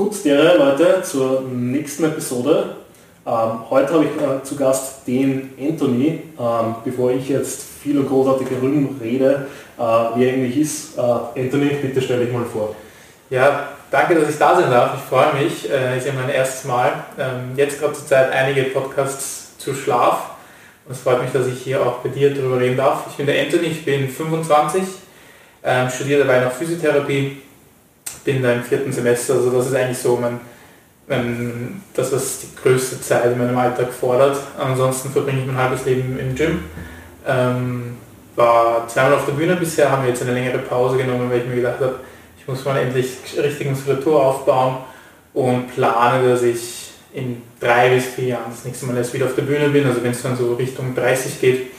Gut, der Leute zur nächsten Episode. Ähm, heute habe ich äh, zu Gast den Anthony. Ähm, bevor ich jetzt viel und großartige Rüben rede, äh, wie er eigentlich ist. Äh, Anthony, bitte stell dich mal vor. Ja, danke, dass ich da sein darf. Ich freue mich. Äh, ist ja mein erstes Mal. Ähm, jetzt gerade zur Zeit einige Podcasts zu Schlaf. Und es freut mich, dass ich hier auch bei dir darüber reden darf. Ich bin der Anthony, ich bin 25, ähm, studiere dabei noch Physiotherapie bin da im vierten Semester, also das ist eigentlich so mein, mein, das, was die größte Zeit in meinem Alltag fordert. Ansonsten verbringe ich mein halbes Leben im Gym. Ähm, war zweimal auf der Bühne bisher, haben wir jetzt eine längere Pause genommen, weil ich mir gedacht habe, ich muss mal endlich richtig Muskulatur aufbauen und plane, dass ich in drei bis vier Jahren das nächste Mal erst wieder auf der Bühne bin, also wenn es dann so Richtung 30 geht.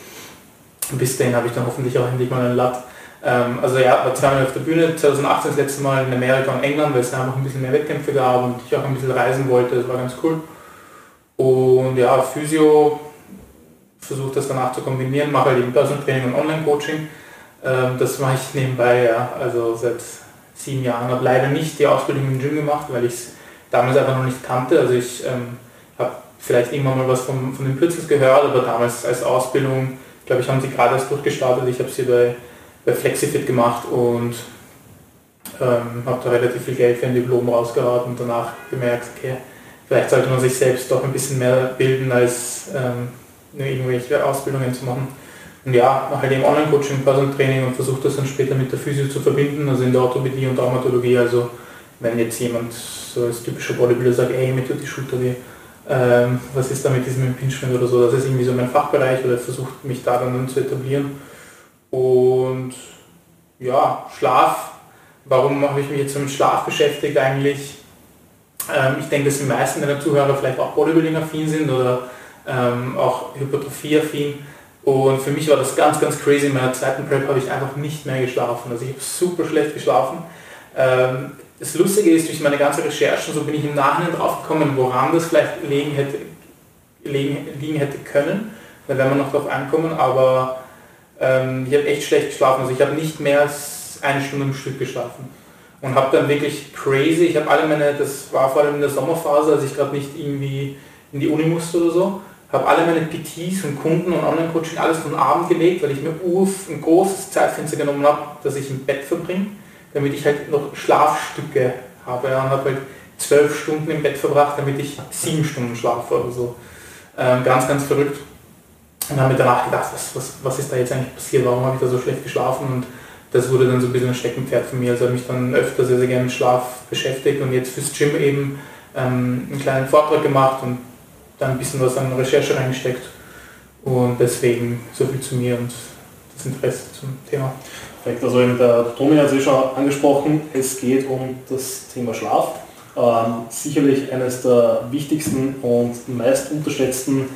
Bis dahin habe ich dann hoffentlich auch endlich mal einen Lat ähm, also ja, war zweimal auf der Bühne, 2018 das letzte Mal in Amerika und England, weil es einfach ein bisschen mehr Wettkämpfe gab und ich auch ein bisschen reisen wollte, das war ganz cool. Und ja, Physio, versuche das danach zu kombinieren, mache halt eben Personal Training und Online-Coaching. Ähm, das mache ich nebenbei, ja, also seit sieben Jahren. Habe leider nicht die Ausbildung im Gym gemacht, weil ich es damals einfach noch nicht kannte. Also ich ähm, habe vielleicht irgendwann mal was von, von den Pützels gehört, aber damals als Ausbildung, glaube ich, haben sie gerade erst durchgestartet. Ich habe sie bei bei Flexifit gemacht und ähm, habe da relativ viel Geld für ein Diplom rausgehauen und danach gemerkt, okay, vielleicht sollte man sich selbst doch ein bisschen mehr bilden, als ähm, nur irgendwelche Ausbildungen zu machen. Und ja, mache halt eben Online-Coaching, Personal Training und versuche das dann später mit der Physio zu verbinden, also in der Orthopädie und Traumatologie. Also wenn jetzt jemand so als typischer Bodybuilder sagt, ey, mir tut die Schulter weh, ähm, was ist da mit diesem Impingement oder so, das ist irgendwie so mein Fachbereich oder versucht mich da dann zu etablieren. Und ja, Schlaf. Warum habe ich mich jetzt mit Schlaf beschäftigt eigentlich? Ähm, ich denke, dass die meisten deiner Zuhörer vielleicht auch Bodybuilding-affin sind oder ähm, auch Hypertrophie-affin. Und für mich war das ganz, ganz crazy. In meiner zweiten Prep habe ich einfach nicht mehr geschlafen. Also ich habe super schlecht geschlafen. Ähm, das Lustige ist, durch meine ganze Recherche, so bin ich im Nachhinein drauf gekommen, woran das vielleicht liegen hätte, liegen, liegen hätte können. Da werden wir noch drauf ankommen, aber ähm, ich habe echt schlecht geschlafen. Also ich habe nicht mehr als eine Stunde im Stück geschlafen. Und habe dann wirklich crazy, ich habe alle meine, das war vor allem in der Sommerphase, als ich gerade nicht irgendwie in die Uni musste oder so, habe alle meine PTs und Kunden und Online-Coaching alles von Abend gelegt, weil ich mir Uf ein großes Zeitfenster genommen habe, dass ich im Bett verbringe, damit ich halt noch Schlafstücke habe. Ja, und habe halt zwölf Stunden im Bett verbracht, damit ich sieben Stunden schlafe oder so. Ähm, ganz, ganz verrückt. Und habe mir danach gedacht, was, was, was ist da jetzt eigentlich passiert, warum habe ich da so schlecht geschlafen und das wurde dann so ein bisschen ein Steckenpferd von mir. Also habe mich dann öfter sehr, sehr gerne mit Schlaf beschäftigt und jetzt fürs Gym eben ähm, einen kleinen Vortrag gemacht und dann ein bisschen was an Recherche reingesteckt. Und deswegen so viel zu mir und das Interesse zum Thema. Perfekt, also der Tommy hat es eh schon angesprochen, es geht um das Thema Schlaf. Ähm, sicherlich eines der wichtigsten und meist unterschätzten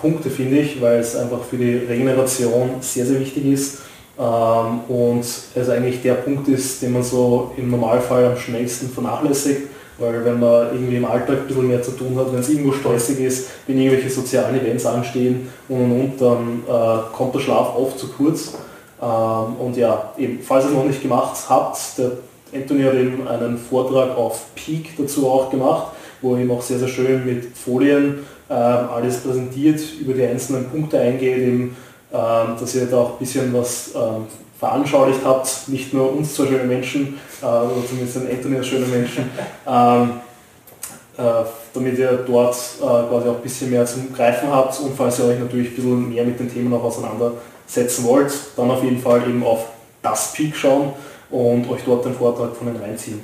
Punkte, finde ich, weil es einfach für die Regeneration sehr, sehr wichtig ist ähm, und es eigentlich der Punkt ist, den man so im Normalfall am schnellsten vernachlässigt, weil wenn man irgendwie im Alltag ein bisschen mehr zu tun hat, wenn es irgendwo stressig ist, wenn irgendwelche sozialen Events anstehen und und und, dann äh, kommt der Schlaf oft zu kurz. Ähm, und ja, eben, falls ihr es noch nicht gemacht habt, der Anthony hat eben einen Vortrag auf Peak dazu auch gemacht, wo er eben auch sehr, sehr schön mit Folien alles präsentiert, über die einzelnen Punkte eingeht, eben, ähm, dass ihr da auch ein bisschen was ähm, veranschaulicht habt, nicht nur uns zwei schöne Menschen, äh, oder zumindest ein Anthony als schöne Menschen, äh, damit ihr dort äh, quasi auch ein bisschen mehr zum Greifen habt und falls ihr euch natürlich ein bisschen mehr mit den Themen auch auseinandersetzen wollt, dann auf jeden Fall eben auf das Peak schauen und euch dort den Vortrag von den reinziehen.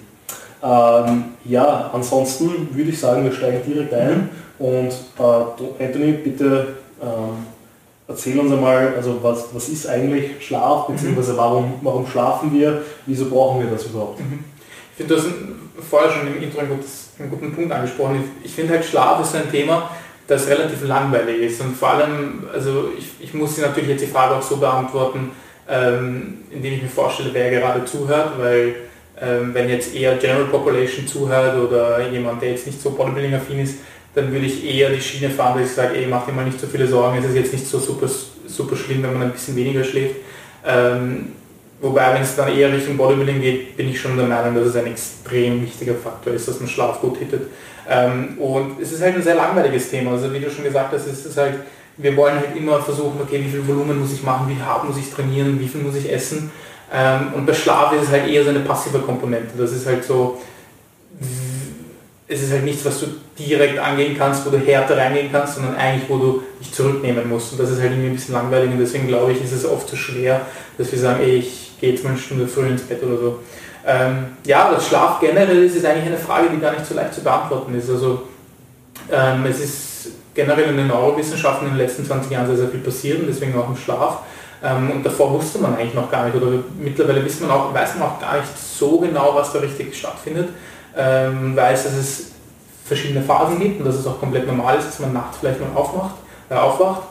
Ähm, ja, ansonsten würde ich sagen, wir steigen direkt ein. Und äh, Anthony, bitte ähm, erzähl uns einmal, also was, was ist eigentlich Schlaf, mhm. beziehungsweise warum, warum schlafen wir, wieso brauchen wir das überhaupt? Mhm. Ich finde, du hast vorher schon im Intro einen, gutes, einen guten Punkt angesprochen. Ich, ich finde halt Schlaf ist ein Thema, das relativ langweilig ist. Und vor allem, also ich, ich muss natürlich jetzt die Frage auch so beantworten, ähm, indem ich mir vorstelle, wer gerade zuhört, weil ähm, wenn jetzt eher General Population zuhört oder jemand, der jetzt nicht so Bodybuilding-affin ist, dann würde ich eher die Schiene fahren, dass ich sage, ey, mach dir mal nicht so viele Sorgen, es ist jetzt nicht so super, super schlimm, wenn man ein bisschen weniger schläft. Ähm, Wobei, wenn es dann eher Richtung Bodybuilding geht, bin ich schon der Meinung, dass es ein extrem wichtiger Faktor ist, dass man Schlaf gut hittet. Ähm, und es ist halt ein sehr langweiliges Thema. Also wie du schon gesagt hast, es ist halt, wir wollen halt immer versuchen, okay, wie viel Volumen muss ich machen, wie hart muss ich trainieren, wie viel muss ich essen. Ähm, und bei Schlaf ist es halt eher so eine passive Komponente. Das ist halt so, es ist halt nichts, was du direkt angehen kannst, wo du härter reingehen kannst, sondern eigentlich, wo du dich zurücknehmen musst. Und das ist halt irgendwie ein bisschen langweilig und deswegen glaube ich, ist es oft so schwer, dass wir sagen, ey, ich gehe jetzt mal eine Stunde früh ins Bett oder so. Ähm, ja, das Schlaf generell ist, ist eigentlich eine Frage, die gar nicht so leicht zu beantworten ist. Also ähm, es ist generell in den Neurowissenschaften in den letzten 20 Jahren sehr, sehr viel passiert und deswegen auch im Schlaf. Ähm, und davor wusste man eigentlich noch gar nicht oder mittlerweile man auch, weiß man auch gar nicht so genau, was da richtig stattfindet. Ähm, weiß, dass es verschiedene Phasen gibt und dass es auch komplett normal ist, dass man nachts vielleicht mal aufmacht, äh, aufwacht.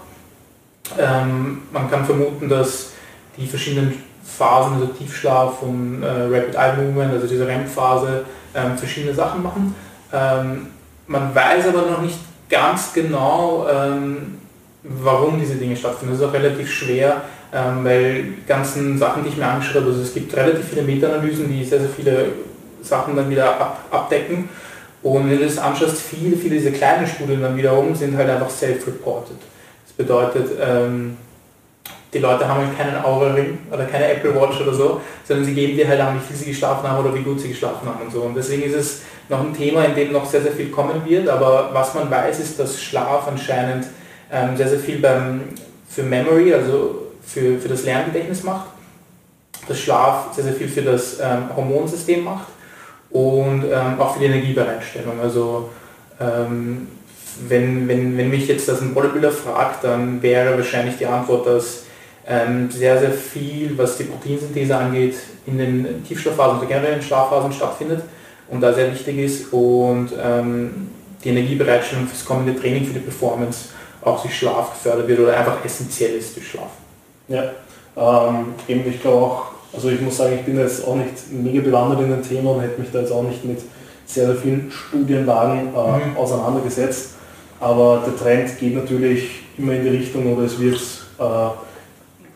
Ähm, man kann vermuten, dass die verschiedenen Phasen, also Tiefschlaf und äh, Rapid Eye Movement, also diese REM-Phase, ähm, verschiedene Sachen machen. Ähm, man weiß aber noch nicht ganz genau, ähm, warum diese Dinge stattfinden. Das ist auch relativ schwer, ähm, weil ganzen Sachen, die ich mir angeschaut habe, also es gibt relativ viele Meta-Analysen, die sehr, sehr viele Sachen dann wieder ab, abdecken. Und wenn du das anschaust, viele, viele dieser kleinen Studien dann wiederum sind halt einfach self-reported. Das bedeutet, ähm, die Leute haben halt keinen Aura-Ring oder keine Apple Watch oder so, sondern sie geben dir halt an, wie viel sie geschlafen haben oder wie gut sie geschlafen haben und so. Und deswegen ist es noch ein Thema, in dem noch sehr, sehr viel kommen wird, aber was man weiß, ist, dass Schlaf anscheinend ähm, sehr, sehr viel beim, für Memory, also für, für das Lerngedächtnis macht, dass Schlaf sehr, sehr viel für das ähm, Hormonsystem macht und ähm, auch für die Energiebereitstellung. Also ähm, wenn, wenn, wenn mich jetzt das ein Bodybuilder fragt, dann wäre wahrscheinlich die Antwort, dass ähm, sehr, sehr viel, was die Proteinsynthese angeht, in den Tiefschlafphasen oder generell in Schlafphasen stattfindet und da sehr wichtig ist und ähm, die Energiebereitstellung fürs kommende Training, für die Performance auch durch Schlaf gefördert wird oder einfach essentiell ist durch Schlaf. Ja, ähm, eben ich glaube auch, also ich muss sagen, ich bin jetzt auch nicht mega bewandert in dem Thema und hätte mich da jetzt auch nicht mit sehr, sehr vielen Studienlagen äh, mhm. auseinandergesetzt. Aber der Trend geht natürlich immer in die Richtung oder es wird äh,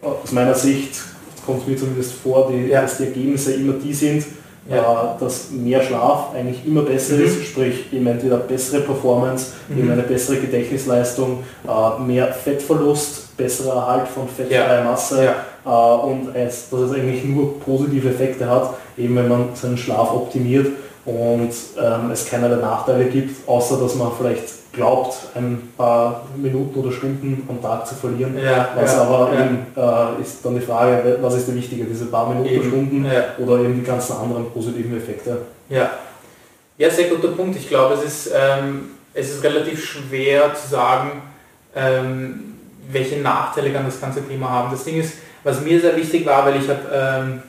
aus meiner Sicht kommt mir zumindest vor, die, ja. dass die Ergebnisse immer die sind, ja. äh, dass mehr Schlaf eigentlich immer besser mhm. ist, sprich eben entweder bessere Performance, mhm. eben eine bessere Gedächtnisleistung, äh, mehr Fettverlust, besserer Erhalt von fettfreier ja. Masse äh, und es, dass es eigentlich nur positive Effekte hat, eben wenn man seinen Schlaf optimiert und ähm, es keinerlei Nachteile gibt, außer dass man vielleicht glaubt, ein paar Minuten oder Stunden am Tag zu verlieren. Ja, was ja, aber ja. eben äh, ist dann die Frage, was ist der wichtige, diese paar Minuten, eben, Stunden oder eben die ganzen anderen positiven Effekte. Ja, ja sehr guter Punkt. Ich glaube, es ist, ähm, es ist relativ schwer zu sagen, ähm, welche Nachteile kann das ganze Thema haben. Das Ding ist, was mir sehr wichtig war, weil ich habe ähm,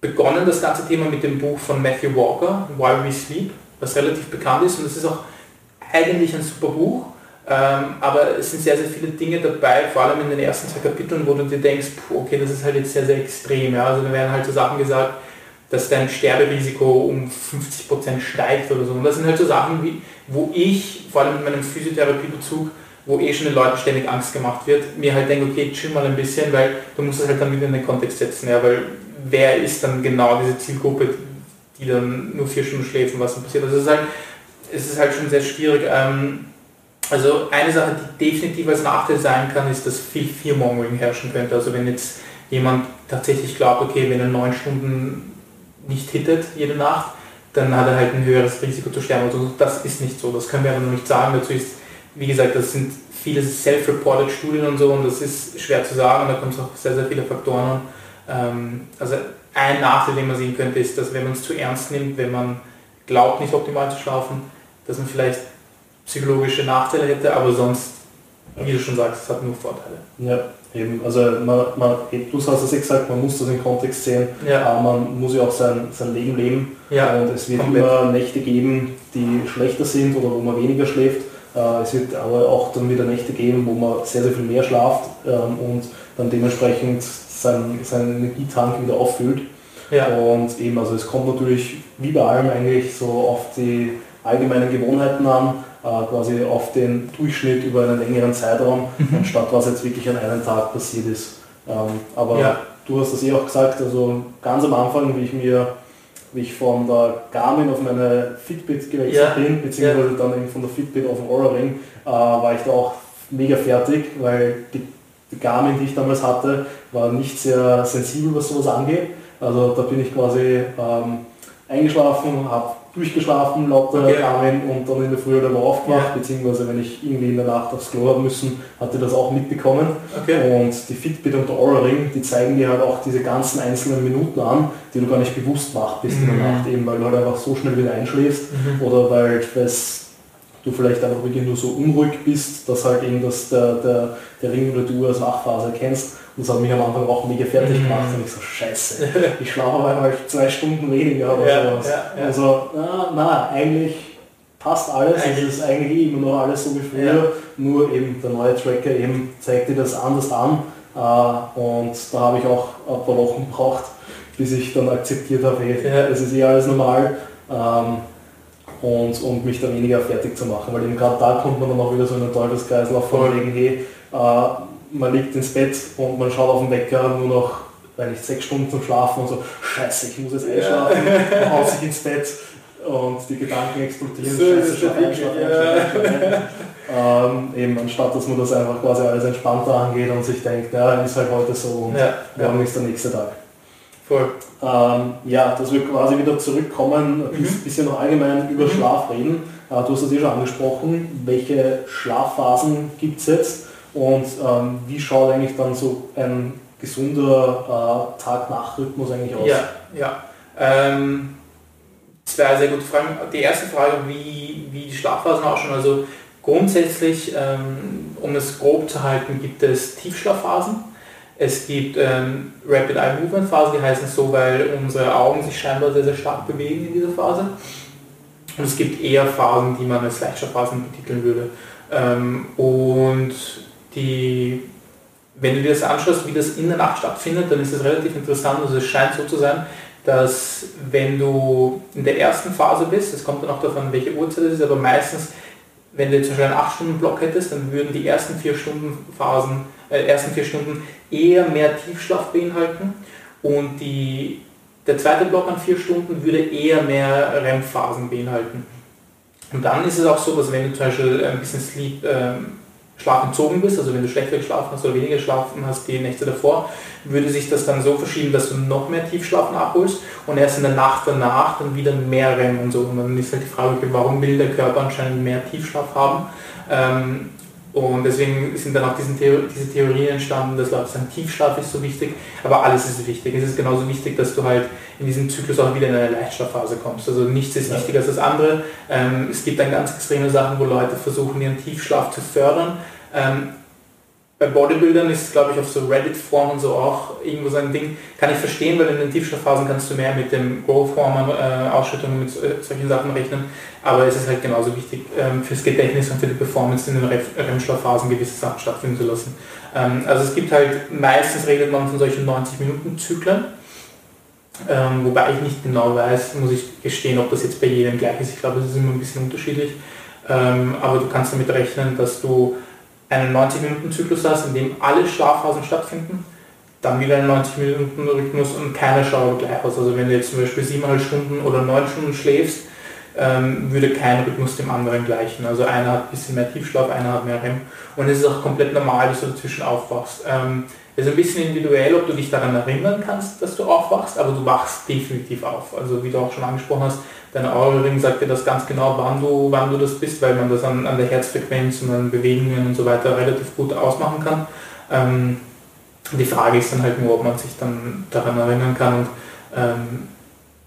begonnen das ganze Thema mit dem Buch von Matthew Walker, Why We Sleep, was relativ bekannt ist und das ist auch eigentlich ein super Buch, ähm, aber es sind sehr, sehr viele Dinge dabei, vor allem in den ersten zwei Kapiteln, wo du dir denkst, puh, okay, das ist halt jetzt sehr, sehr extrem. Ja? Also da werden halt so Sachen gesagt, dass dein Sterberisiko um 50% steigt oder so. Und das sind halt so Sachen, wie, wo ich, vor allem mit meinem Physiotherapiebezug, wo eh schon den Leuten ständig Angst gemacht wird, mir halt denke, okay, chill mal ein bisschen, weil du musst es halt dann wieder in den Kontext setzen, ja, weil wer ist dann genau diese Zielgruppe, die dann nur vier Stunden schläft und was dann passiert. Also es ist halt, es ist halt schon sehr schwierig. Ähm, also eine Sache, die definitiv als Nachteil sein kann, ist, dass viel Fearmongering herrschen könnte. Also wenn jetzt jemand tatsächlich glaubt, okay, wenn er neun Stunden nicht hittet jede Nacht, dann hat er halt ein höheres Risiko zu sterben. Also das ist nicht so, das können wir aber noch nicht sagen. Dazu ist, wie gesagt, das sind viele self-reported Studien und so und das ist schwer zu sagen, da kommt es auch sehr, sehr viele Faktoren an. Ähm, also ein Nachteil, den man sehen könnte, ist, dass wenn man es zu ernst nimmt, wenn man glaubt, nicht optimal zu schlafen, dass man vielleicht psychologische Nachteile hätte, aber sonst, wie du schon sagst, es hat nur Vorteile. Ja, eben. Also man, man, du hast es ja gesagt, man muss das in Kontext sehen, ja. aber man muss ja auch sein, sein Leben leben. Ja, und es wird komplett. immer Nächte geben, die schlechter sind oder wo man weniger schläft. Äh, es wird aber auch dann wieder Nächte geben, wo man sehr, sehr viel mehr schlaft ähm, und dann dementsprechend seinen, seinen Energietank wieder auffüllt. Ja. Und eben, also es kommt natürlich wie bei allem eigentlich so auf die allgemeinen Gewohnheiten an, äh, quasi auf den Durchschnitt über einen längeren Zeitraum, mhm. anstatt was jetzt wirklich an einem Tag passiert ist. Ähm, aber ja. du hast das eh auch gesagt, also ganz am Anfang, wie ich mir, wie ich von der Garmin auf meine Fitbit gewechselt ja. bin, beziehungsweise ja. dann eben von der Fitbit auf den Aura Ring, äh, war ich da auch mega fertig, weil die, die Garmin, die ich damals hatte, war nicht sehr sensibel, was sowas angeht. Also da bin ich quasi ähm, eingeschlafen, habe durchgeschlafen laut der okay. Garmin und dann in der Früh oder aufgewacht, ja. beziehungsweise wenn ich irgendwie in der Nacht aufs Klo haben müssen, hatte das auch mitbekommen. Okay. Und die Fitbit und der Aura Ring, die zeigen dir halt auch diese ganzen einzelnen Minuten an, die du gar nicht bewusst machst bist mhm. in der mhm. Nacht, eben weil du halt einfach so schnell wieder einschläfst mhm. oder weil es du vielleicht einfach wirklich nur so unruhig bist, dass halt eben das der, der, der Ring oder du als Wachphase kennst. Und das hat mich am Anfang auch mega fertig mhm. gemacht und ich so, scheiße, ich schlafe aber einmal zwei Stunden weniger oder ja, sowas. Ja, ja. Also, na, na, eigentlich passt alles, eigentlich. es ist eigentlich immer noch alles so wie früher, nur eben der neue Tracker eben zeigt dir das anders an. Äh, und da habe ich auch ein paar Wochen gebraucht, bis ich dann akzeptiert habe, hey, das ist eh alles normal. Und, und mich da weniger fertig zu machen, weil eben gerade da kommt man dann auch wieder so in einen Teufelskreislauf von wegen, hey, äh, man liegt ins Bett und man schaut auf den Wecker nur noch, weil ich sechs Stunden zum Schlafen und so, scheiße, ich muss jetzt einschlafen, man haut sich ins Bett und die Gedanken explodieren, so scheiße, schlaf ein, schlaf ein, ähm, eben anstatt dass man das einfach quasi alles entspannter angeht und sich denkt, ja, ist halt heute so und ja, morgen ja. ist der nächste Tag. Voll. Ähm, ja, dass wir quasi wieder zurückkommen, ein mhm. bisschen noch allgemein über mhm. Schlaf reden. Äh, du hast das eh schon angesprochen. Welche Schlafphasen gibt es jetzt und ähm, wie schaut eigentlich dann so ein gesunder äh, Tag-Nacht-Rhythmus eigentlich aus? Ja, ja. Ähm, zwei sehr gute Fragen. Die erste Frage, wie, wie die Schlafphasen ausschauen. Also grundsätzlich, ähm, um es grob zu halten, gibt es Tiefschlafphasen es gibt ähm, Rapid Eye Movement Phasen, die heißen so, weil unsere Augen sich scheinbar sehr, sehr stark bewegen in dieser Phase. Und es gibt eher Phasen, die man als Leichtschlafphasen betiteln würde. Ähm, und die, wenn du dir das anschaust, wie das in der Nacht stattfindet, dann ist es relativ interessant. Also es scheint so zu sein, dass wenn du in der ersten Phase bist, es kommt dann auch davon, welche Uhrzeit es ist, aber meistens, wenn du zum Beispiel einen 8-Stunden-Block hättest, dann würden die ersten vier Stunden Phasen, äh, ersten vier Stunden eher mehr Tiefschlaf beinhalten und die, der zweite Block an vier Stunden würde eher mehr REM-Phasen beinhalten. Und dann ist es auch so, dass wenn du zum Beispiel ein bisschen Sleep, ähm, Schlaf entzogen bist, also wenn du schlechter geschlafen hast oder weniger geschlafen hast die Nächte davor, würde sich das dann so verschieben, dass du noch mehr Tiefschlaf nachholst und erst in der Nacht danach dann wieder mehr REM und so. Und dann ist halt die Frage, warum will der Körper anscheinend mehr Tiefschlaf haben? Ähm, und deswegen sind dann auch Theor diese Theorien entstanden, dass Leute sagen, Tiefschlaf ist so wichtig, aber alles ist wichtig. Es ist genauso wichtig, dass du halt in diesem Zyklus auch wieder in eine Leichtschlafphase kommst. Also nichts ist ja. wichtiger als das andere. Ähm, es gibt dann ganz extreme Sachen, wo Leute versuchen, ihren Tiefschlaf zu fördern. Ähm, bei Bodybuildern ist glaube ich, auf so Reddit-Form und so auch irgendwo so ein Ding. Kann ich verstehen, weil in den Tiefschlafphasen kannst du mehr mit dem Growth-Hormon-Ausschüttungen, äh, mit äh, solchen Sachen rechnen. Aber es ist halt genauso wichtig, ähm, fürs Gedächtnis und für die Performance in den REM-Schlafphasen gewisse Sachen stattfinden zu lassen. Ähm, also es gibt halt, meistens redet man von solchen 90-Minuten-Zyklen. Ähm, wobei ich nicht genau weiß, muss ich gestehen, ob das jetzt bei jedem gleich ist. Ich glaube, es ist immer ein bisschen unterschiedlich. Ähm, aber du kannst damit rechnen, dass du einen 90-Minuten-Zyklus hast, in dem alle Schlafphasen stattfinden, dann wieder einen 90-Minuten-Rhythmus und keiner schaut gleich aus. Also wenn du jetzt zum Beispiel 7,5 Stunden oder 9 Stunden schläfst, ähm, würde kein Rhythmus dem anderen gleichen. Also einer hat ein bisschen mehr Tiefschlaf, einer hat mehr REM. Und es ist auch komplett normal, dass du dazwischen aufwachst. Es ist ein bisschen individuell, ob du dich daran erinnern kannst, dass du aufwachst, aber du wachst definitiv auf. Also wie du auch schon angesprochen hast, dein Aura-Ring sagt dir das ganz genau, wann du, wann du das bist, weil man das an, an der Herzfrequenz und an Bewegungen und so weiter relativ gut ausmachen kann. Ähm, die Frage ist dann halt nur, ob man sich dann daran erinnern kann und ähm,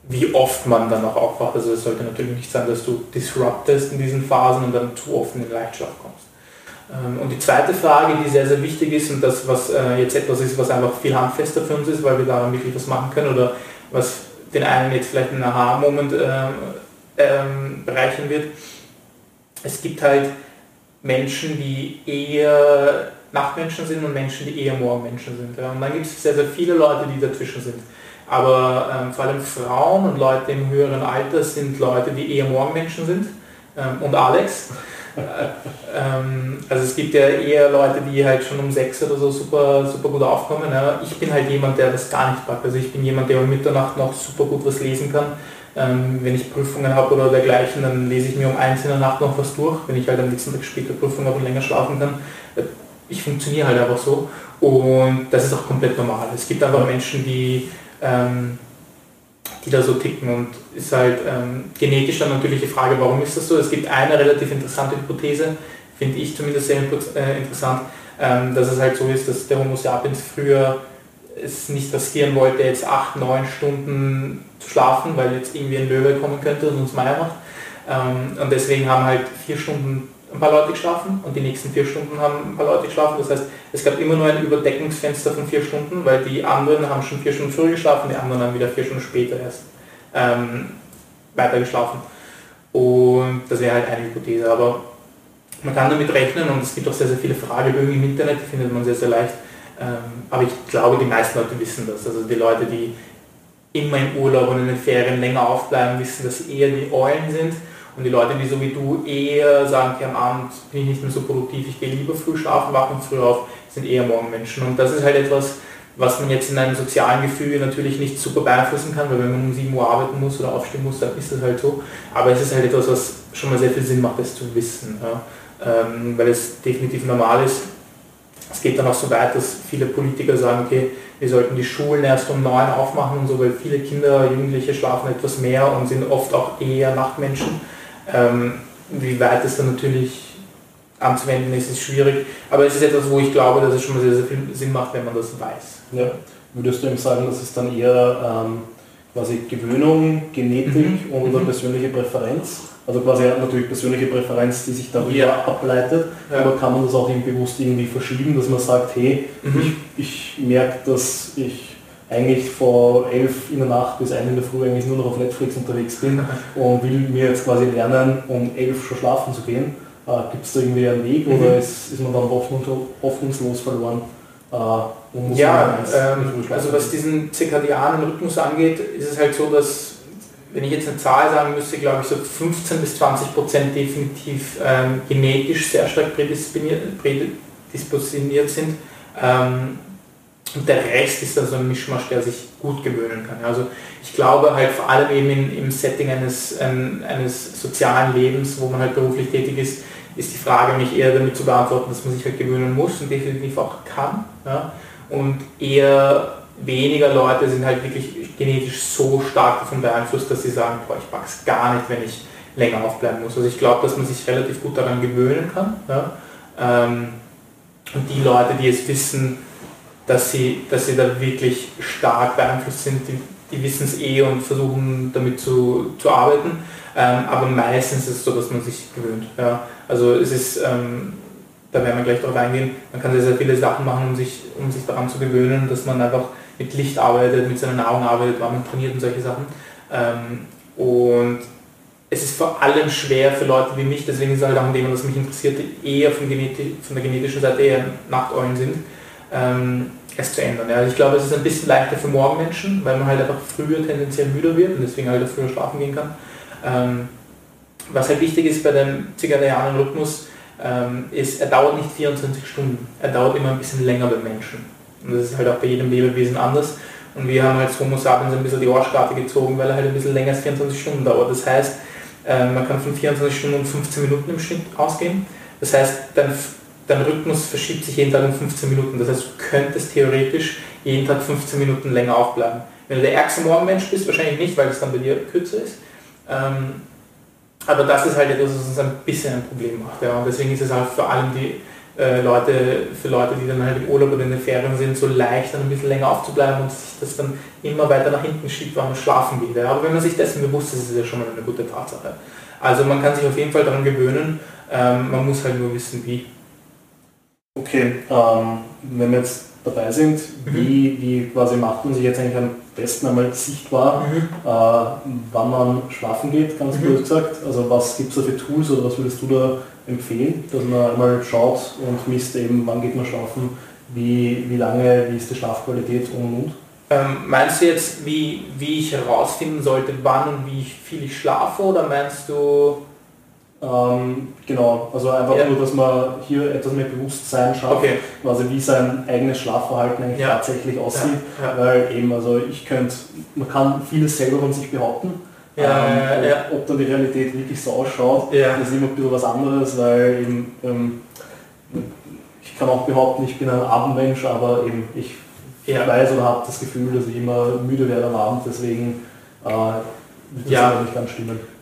wie oft man dann auch aufwacht. Also es sollte natürlich nicht sein, dass du disruptest in diesen Phasen und dann zu oft in den Leichtschlaf kommst. Ähm, und die zweite Frage, die sehr, sehr wichtig ist und das, was äh, jetzt etwas ist, was einfach viel handfester für uns ist, weil wir daran wirklich was machen können oder was den einen jetzt vielleicht einen Aha-Moment äh, ähm, bereichern wird. Es gibt halt Menschen, die eher Nachtmenschen sind und Menschen, die eher Morgenmenschen sind. Und dann gibt es sehr, sehr viele Leute, die dazwischen sind. Aber ähm, vor allem Frauen und Leute im höheren Alter sind Leute, die eher Morgenmenschen sind. Ähm, und Alex. Ähm, also es gibt ja eher Leute, die halt schon um sechs oder so super, super gut aufkommen. Ja. Ich bin halt jemand, der das gar nicht packt. Also ich bin jemand, der um Mitternacht noch super gut was lesen kann. Ähm, wenn ich Prüfungen habe oder dergleichen, dann lese ich mir um eins in der Nacht noch was durch. Wenn ich halt am nächsten Tag später Prüfungen habe und länger schlafen kann, äh, ich funktioniere halt einfach so. Und das ist auch komplett normal. Es gibt einfach Menschen, die ähm, die da so ticken und ist halt ähm, genetisch dann natürlich die Frage, warum ist das so? Es gibt eine relativ interessante Hypothese, finde ich zumindest sehr äh, interessant, ähm, dass es halt so ist, dass der Homo sapiens früher es nicht riskieren wollte, jetzt acht, neun Stunden zu schlafen, weil jetzt irgendwie ein Löwe kommen könnte und uns Meier macht. Ähm, und deswegen haben halt vier Stunden ein paar Leute geschlafen und die nächsten vier Stunden haben ein paar Leute geschlafen. Das heißt, es gab immer nur ein Überdeckungsfenster von vier Stunden, weil die anderen haben schon vier Stunden früher geschlafen, die anderen haben wieder vier Stunden später erst ähm, weiter geschlafen. Und das wäre halt eine Hypothese. Aber man kann damit rechnen und es gibt auch sehr, sehr viele Fragebögen im Internet, die findet man sehr, sehr leicht. Ähm, aber ich glaube, die meisten Leute wissen das. Also die Leute, die immer im Urlaub und in den Ferien länger aufbleiben, wissen, dass eher die Eulen sind und die Leute, die so wie du eher sagen, okay, am Abend bin ich nicht mehr so produktiv, ich gehe lieber früh schlafen, wachen früh auf, sind eher Morgenmenschen. Und das ist halt etwas, was man jetzt in einem sozialen Gefühl natürlich nicht super beeinflussen kann, weil wenn man um 7 Uhr arbeiten muss oder aufstehen muss, dann ist das halt so. Aber es ist halt etwas, was schon mal sehr viel Sinn macht, das zu wissen. Ja. Ähm, weil es definitiv normal ist. Es geht dann auch so weit, dass viele Politiker sagen, okay, wir sollten die Schulen erst um 9 aufmachen und so, weil viele Kinder, Jugendliche schlafen etwas mehr und sind oft auch eher Nachtmenschen. Ähm, wie weit es dann natürlich anzuwenden ist, ist schwierig. Aber es ist etwas, wo ich glaube, dass es schon mal sehr, sehr viel Sinn macht, wenn man das weiß. Ja. Würdest du eben sagen, dass es dann eher ähm, quasi Gewöhnung, Genetik mhm. oder mhm. persönliche Präferenz? Also quasi natürlich persönliche Präferenz, die sich darüber ja. ableitet, ja. aber kann man das auch eben bewusst irgendwie verschieben, dass man sagt, hey, mhm. ich, ich merke, dass ich eigentlich vor elf in der Nacht bis ein in der Früh eigentlich nur noch auf Netflix unterwegs bin und will mir jetzt quasi lernen, um elf schon schlafen zu gehen. Äh, Gibt es da irgendwie einen Weg mhm. oder ist, ist man dann hoffnungslos verloren? Äh, ja, ähm, also was diesen zirkadianen Rhythmus angeht, ist es halt so, dass wenn ich jetzt eine Zahl sagen müsste, glaube ich so 15 bis 20 Prozent definitiv ähm, genetisch sehr stark prädispositioniert, sind. Ähm, und der Rest ist dann so ein Mischmasch, der sich gut gewöhnen kann. Also ich glaube halt vor allem eben in, im Setting eines, ähm, eines sozialen Lebens, wo man halt beruflich tätig ist, ist die Frage mich eher damit zu beantworten, dass man sich halt gewöhnen muss und definitiv auch kann. Ja? Und eher weniger Leute sind halt wirklich genetisch so stark davon beeinflusst, dass sie sagen, boah, ich pack's gar nicht, wenn ich länger aufbleiben muss. Also ich glaube, dass man sich relativ gut daran gewöhnen kann. Ja? Ähm, und die Leute, die es wissen, dass sie, dass sie da wirklich stark beeinflusst sind. Die, die wissen es eh und versuchen damit zu, zu arbeiten. Ähm, aber meistens ist es so, dass man sich gewöhnt. Ja. Also es ist, ähm, da werden wir gleich darauf eingehen, man kann sehr, sehr viele Sachen machen, um sich, um sich daran zu gewöhnen, dass man einfach mit Licht arbeitet, mit seiner Nahrung arbeitet, wann man trainiert und solche Sachen. Ähm, und es ist vor allem schwer für Leute wie mich, deswegen ist es halt auch ein Thema, das mich interessiert, eher von, Geneti von der genetischen Seite eher Nachteulen sind ähm, es zu ändern. Ja. Ich glaube, es ist ein bisschen leichter für Morgenmenschen, weil man halt einfach früher tendenziell müder wird und deswegen halt früher schlafen gehen kann. Ähm, was halt wichtig ist bei dem zirkadianen Rhythmus, ist, er dauert nicht 24 Stunden, er dauert immer ein bisschen länger beim Menschen. Und das ist halt auch bei jedem Lebewesen anders. Und wir haben als Homo sapiens ein bisschen die Arschkarte gezogen, weil er halt ein bisschen länger als 24 Stunden dauert. Das heißt, äh, man kann von 24 Stunden und 15 Minuten im Schnitt ausgehen. Das heißt, dann dein Rhythmus verschiebt sich jeden Tag um 15 Minuten. Das heißt, du könntest theoretisch jeden Tag 15 Minuten länger aufbleiben. Wenn du der ärgste Morgenmensch bist, wahrscheinlich nicht, weil es dann bei dir kürzer ist. Aber das ist halt etwas, was uns ein bisschen ein Problem macht. Ja. Und deswegen ist es halt vor allem die äh, Leute, für Leute, die dann halt im Urlaub oder in den Ferien sind, so leicht dann ein bisschen länger aufzubleiben und sich das dann immer weiter nach hinten schiebt, wann man schlafen geht. Ja. Aber wenn man sich dessen bewusst ist, ist es ja schon mal eine gute Tatsache. Also man kann sich auf jeden Fall daran gewöhnen, ähm, man muss halt nur wissen, wie. Okay, ähm, wenn wir jetzt dabei sind, mhm. wie, wie quasi macht man sich jetzt eigentlich am besten einmal sichtbar, mhm. äh, wann man schlafen geht, ganz mhm. blöd gesagt. Also was gibt es da für Tools oder was würdest du da empfehlen, dass man einmal schaut und misst eben, wann geht man schlafen, wie, wie lange, wie ist die Schlafqualität und und ähm, meinst du jetzt, wie, wie ich herausfinden sollte, wann und wie viel ich schlafe oder meinst du Ähm, genau, also einfach ja. nur, dass man hier etwas mehr Bewusstsein schafft, okay. also wie sein eigenes Schlafverhalten eigentlich ja. tatsächlich aussieht, ja. weil eben, also ich könnte, man kann vieles selber von sich behaupten, ähm, ob dann die Realität wirklich so ausschaut, ist immer ein bisschen was anderes, weil eben, ähm, ich kann auch behaupten, ich bin ein Abendmensch, aber eben ich weiß oder habe das Gefühl, dass ich immer müde werde am Abend, deswegen äh, wird das ja. nicht ganz stimmen.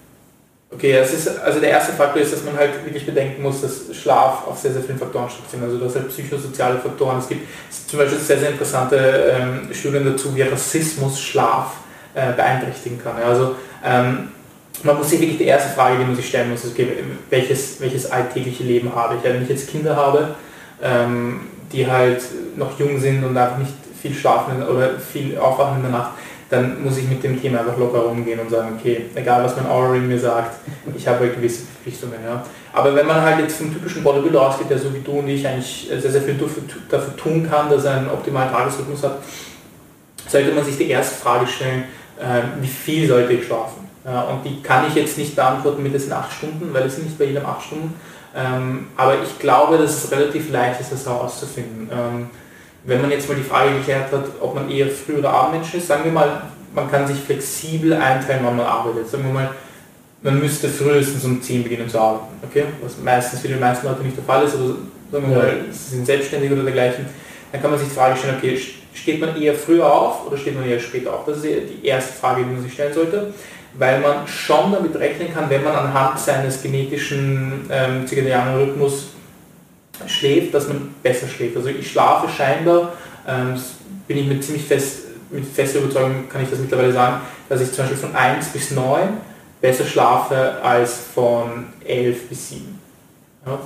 Okay, es ist, also der erste Faktor ist, dass man halt wirklich bedenken muss, dass Schlaf auf sehr, sehr vielen Faktoren stattfindet. Also dass halt psychosoziale Faktoren, es gibt zum Beispiel sehr, sehr interessante ähm, Studien dazu, wie Rassismus Schlaf äh, beeinträchtigen kann. Ja, also ähm, man muss sich wirklich die erste Frage, die man sich stellen muss, ist, okay, welches, welches alltägliche Leben habe ich? Wenn ich jetzt Kinder habe, ähm, die halt noch jung sind und einfach nicht viel schlafen oder viel aufwachen in der Nacht, dann muss ich mit dem Thema einfach locker umgehen und sagen, okay, egal was mein Aura-Ring mir sagt, ich habe halt gewisse Verpflichtungen. Ja. Aber wenn man halt jetzt vom typischen Bodybuilder ausgeht, der so wie du und ich eigentlich sehr, sehr viel dafür tun kann, dass er einen optimalen Tagesrhythmus hat, sollte man sich die erste Frage stellen, äh, wie viel sollte ich schlafen? Und die kann ich jetzt nicht beantworten mit diesen acht Stunden, weil es sind nicht bei jedem acht Stunden. Ähm, aber ich glaube, dass es relativ leicht ist, das herauszufinden. Wenn man jetzt mal die Frage geklärt hat, ob man eher Früh- oder Abendmensch ist, sagen wir mal, man kann sich flexibel einteilen, wann man arbeitet. Sagen wir mal, man müsste frühestens um 10 beginnen zu arbeiten, okay? was meistens für die meisten Leute nicht der Fall ist, oder sagen wir mal, sie sind selbstständig oder dergleichen, dann kann man sich die Frage stellen, okay, steht man eher früher auf oder steht man eher später auf? Das ist die erste Frage, die man sich stellen sollte, weil man schon damit rechnen kann, wenn man anhand seines genetischen ähm, zirkadianen Rhythmus schläft, dass man besser schläft. Also ich schlafe scheinbar, ähm, bin ich mit ziemlich fest, mit fester Überzeugung kann ich das mittlerweile sagen, dass ich zum Beispiel von 1 bis 9 besser schlafe als von 11 bis 7. Ja,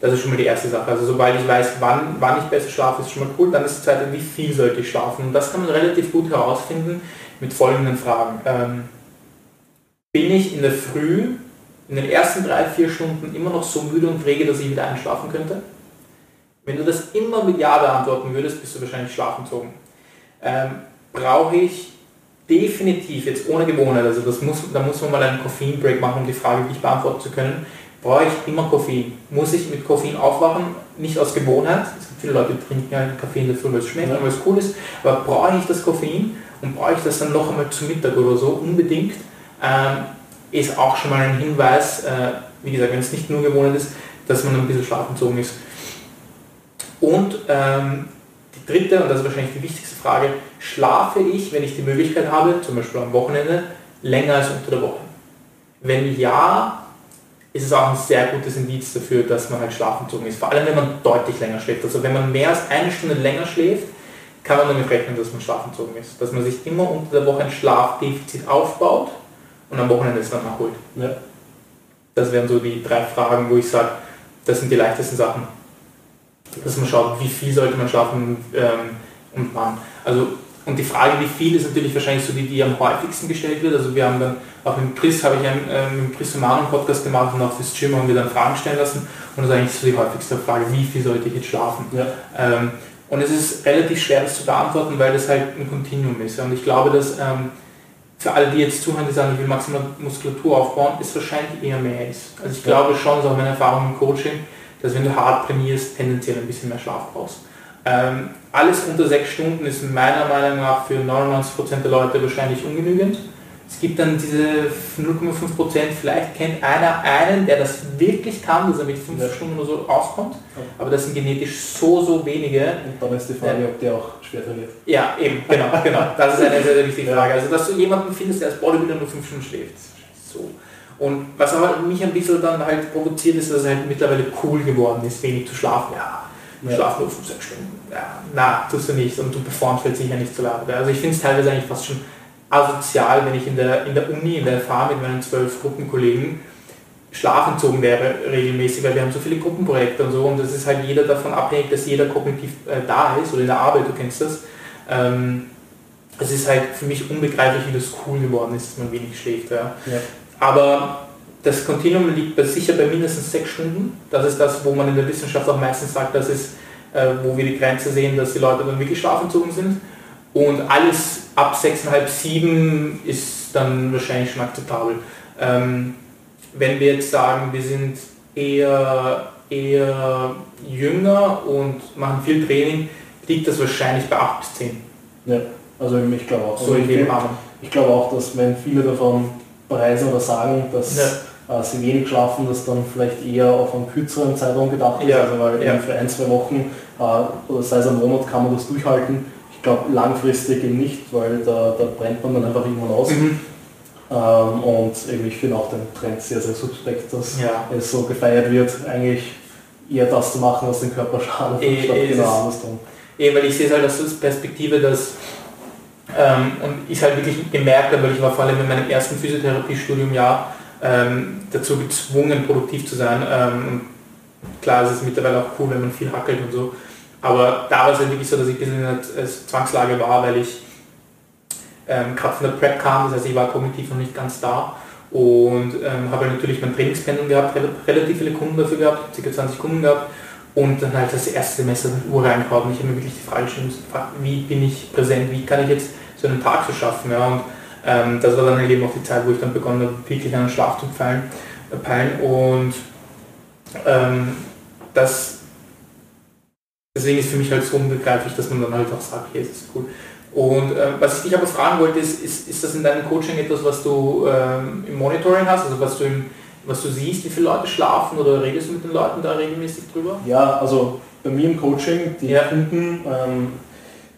das ist schon mal die erste Sache. Also sobald ich weiß, wann, wann ich besser schlafe, ist schon mal cool. Dann ist die zweite, wie viel sollte ich schlafen. Und das kann man relativ gut herausfinden mit folgenden Fragen. Ähm, bin ich in der Früh in den ersten drei, vier Stunden immer noch so müde und träge, dass ich wieder einschlafen könnte? Wenn du das immer mit Ja beantworten würdest, bist du wahrscheinlich schlafenzogen. Ähm, brauche ich definitiv, jetzt ohne Gewohnheit, also das muss, da muss man mal einen Koffein-Break machen, um die Frage wirklich beantworten zu können, brauche ich immer Koffein? Muss ich mit Koffein aufwachen? Nicht aus Gewohnheit, es gibt viele Leute, die trinken ja Kaffee in der Früh, weil es schmeckt, ja. weil es cool ist, aber brauche ich das Koffein und brauche ich das dann noch einmal zu Mittag oder so? Unbedingt. Ähm, ist auch schon mal ein Hinweis, äh, wie gesagt, wenn es nicht nur gewohnt ist, dass man ein bisschen schlafenzogen ist. Und ähm, die dritte, und das ist wahrscheinlich die wichtigste Frage, schlafe ich, wenn ich die Möglichkeit habe, zum Beispiel am Wochenende, länger als unter der Woche? Wenn ja, ist es auch ein sehr gutes Indiz dafür, dass man halt schlafenzogen ist. Vor allem, wenn man deutlich länger schläft. Also wenn man mehr als eine Stunde länger schläft, kann man damit rechnen, dass man schlafenzogen ist. Dass man sich immer unter der Woche ein Schlafdefizit aufbaut und am Wochenende es dann nachholt. Ja. Das wären so die drei Fragen, wo ich sage, das sind die leichtesten Sachen. Dass man schaut, wie viel sollte man schlafen ähm, und wann. Also, und die Frage, wie viel, ist natürlich wahrscheinlich so die, die am häufigsten gestellt wird. Also wir haben dann, auch mit Chris habe ich einen ähm, mit Chris Romano Podcast gemacht und auch fürs Gym haben wir dann Fragen stellen lassen. Und das ist eigentlich so die häufigste Frage, wie viel sollte ich jetzt schlafen? Ja. Ähm, und es ist relativ schwer, das zu beantworten, weil das halt ein Kontinuum ist. Und ich glaube, dass ähm, für alle, die jetzt zuhören, die sagen, ich will maximal Muskulatur aufbauen, ist wahrscheinlich eher mehr ist. Also ich glaube schon, ist auch meine Erfahrung im Coaching, dass wenn du hart trainierst, tendenziell ein bisschen mehr Schlaf brauchst. Ähm, alles unter sechs Stunden ist meiner Meinung nach für 99% der Leute wahrscheinlich ungenügend. Es gibt dann diese 0,5 Prozent, vielleicht kennt einer einen, der das wirklich kann, dass er mit 5 ja. Stunden oder so auskommt, aber das sind genetisch so, so wenige. Und dann ist die Frage, ob der auch schwer trainiert. Ja, eben, genau, genau. Das ist eine sehr, sehr wichtige Frage. Also, dass du jemanden findest, der als Bodybuilder nur 5 Stunden schläft. So. Und was aber mich ein bisschen dann halt provoziert ist, dass es halt mittlerweile cool geworden ist, wenig zu schlafen. Ja, ja. schlaf nur 5, 6 Stunden. Ja, na, tust du nicht und du performst halt sicher nicht so laut. Also ich finde es teilweise eigentlich fast schon asozial, wenn ich in der, in der Uni, in der FH mit meinen zwölf Gruppenkollegen schlafenzogen wäre regelmäßig, weil wir haben so viele Gruppenprojekte und so und es ist halt jeder davon abhängig, dass jeder kognitiv äh, da ist oder in der Arbeit, du kennst das. Ähm, es ist halt für mich unbegreiflich, wie das cool geworden ist, dass man wenig schläft. Ja. ja. Aber das Kontinuum liegt bei, sicher bei mindestens sechs Stunden. Das ist das, wo man in der Wissenschaft auch meistens sagt, das ist, äh, wo wir die Grenze sehen, dass die Leute dann wirklich schlafenzogen sind. Und alles ab 6,5, 7 ist dann wahrscheinlich schon akzeptabel. Ähm, wenn wir jetzt sagen, wir sind eher, eher jünger und machen viel Training, liegt das wahrscheinlich bei 8 bis 10. Ja, also ich glaube auch. So also in dem ich, ich glaube auch, dass wenn viele davon preisen oder sagen, dass Ja. äh, sie wenig schlafen, dass dann vielleicht eher auf einen kürzeren Zeitraum gedacht ist. Ja, Also weil ja. eben für ein, zwei Wochen äh, oder sei es ein Monat kann man das durchhalten. Ich glaube langfristig eben nicht, weil da, da brennt man dann einfach irgendwann aus. Mhm. Ähm, und eben ich finde auch den Trend sehr, sehr suspekt, dass Ja. es so gefeiert wird, eigentlich eher das zu machen, was den Körper schadet, Eh, statt eh, genau andersrum. Eh, weil ich sehe es halt aus der Perspektive, dass ähm, und ich halt wirklich gemerkt habe, weil ich war vor allem in meinem ersten Physiotherapiestudiumjahr ähm, dazu gezwungen, produktiv zu sein. Ähm, klar, es ist mittlerweile auch cool, wenn man viel hackelt und so. Aber da war es halt wirklich so, dass ich ein bisschen in einer äh, Zwangslage war, weil ich ähm, gerade von der Prep kam, das heißt, ich war kognitiv noch nicht ganz da. Und ähm, habe halt natürlich mein Trainingspensum gehabt, rel- relativ viele Kunden dafür gehabt, ca. 20 Kunden gehabt. Und dann halt das erste Semester mit Uhr reingehauen. Und ich habe mir wirklich die Frage gestellt, wie bin ich präsent, wie kann ich jetzt so einen Tag so schaffen, ja, und ähm, das war dann halt eben auch die Zeit, wo ich dann begonnen habe, wirklich an den Schlaf zu peilen, äh, peilen. Und ähm, das deswegen ist für mich halt so unbegreiflich, dass man dann halt auch sagt, es ist cool. Und äh, was ich dich aber fragen wollte, ist, ist, ist das in deinem Coaching etwas, was du ähm, im Monitoring hast, also was du, im, was du siehst, wie viele Leute schlafen oder redest du mit den Leuten da regelmäßig drüber? Ja, also bei mir im Coaching, die Ja. Kunden ähm,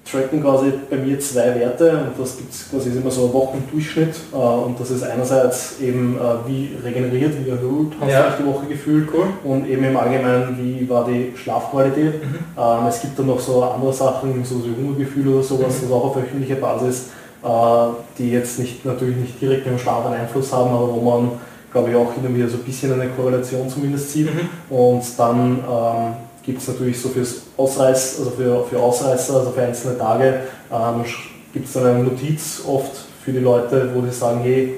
tracken quasi bei mir zwei Werte und das gibt es quasi ist immer so ein Wochendurchschnitt äh, und das ist einerseits eben äh, wie regeneriert, wie erholt hast Ja. du dich die Woche gefühlt Cool. und eben im Allgemeinen wie war die Schlafqualität. Mhm. Ähm, es gibt dann noch so andere Sachen, so so Hungergefühl oder sowas, Mhm. das auch auf wöchentlicher Basis, äh, die jetzt nicht natürlich nicht direkt mit dem Schlaf einen Einfluss haben, aber wo man glaube ich auch hin und wieder so ein bisschen eine Korrelation zumindest sieht. Mhm. Und dann ähm, gibt es natürlich so fürs Ausreiß, also für, für Ausreißer, also für einzelne Tage, ähm, gibt es dann eine Notiz oft für die Leute, wo die sagen, hey,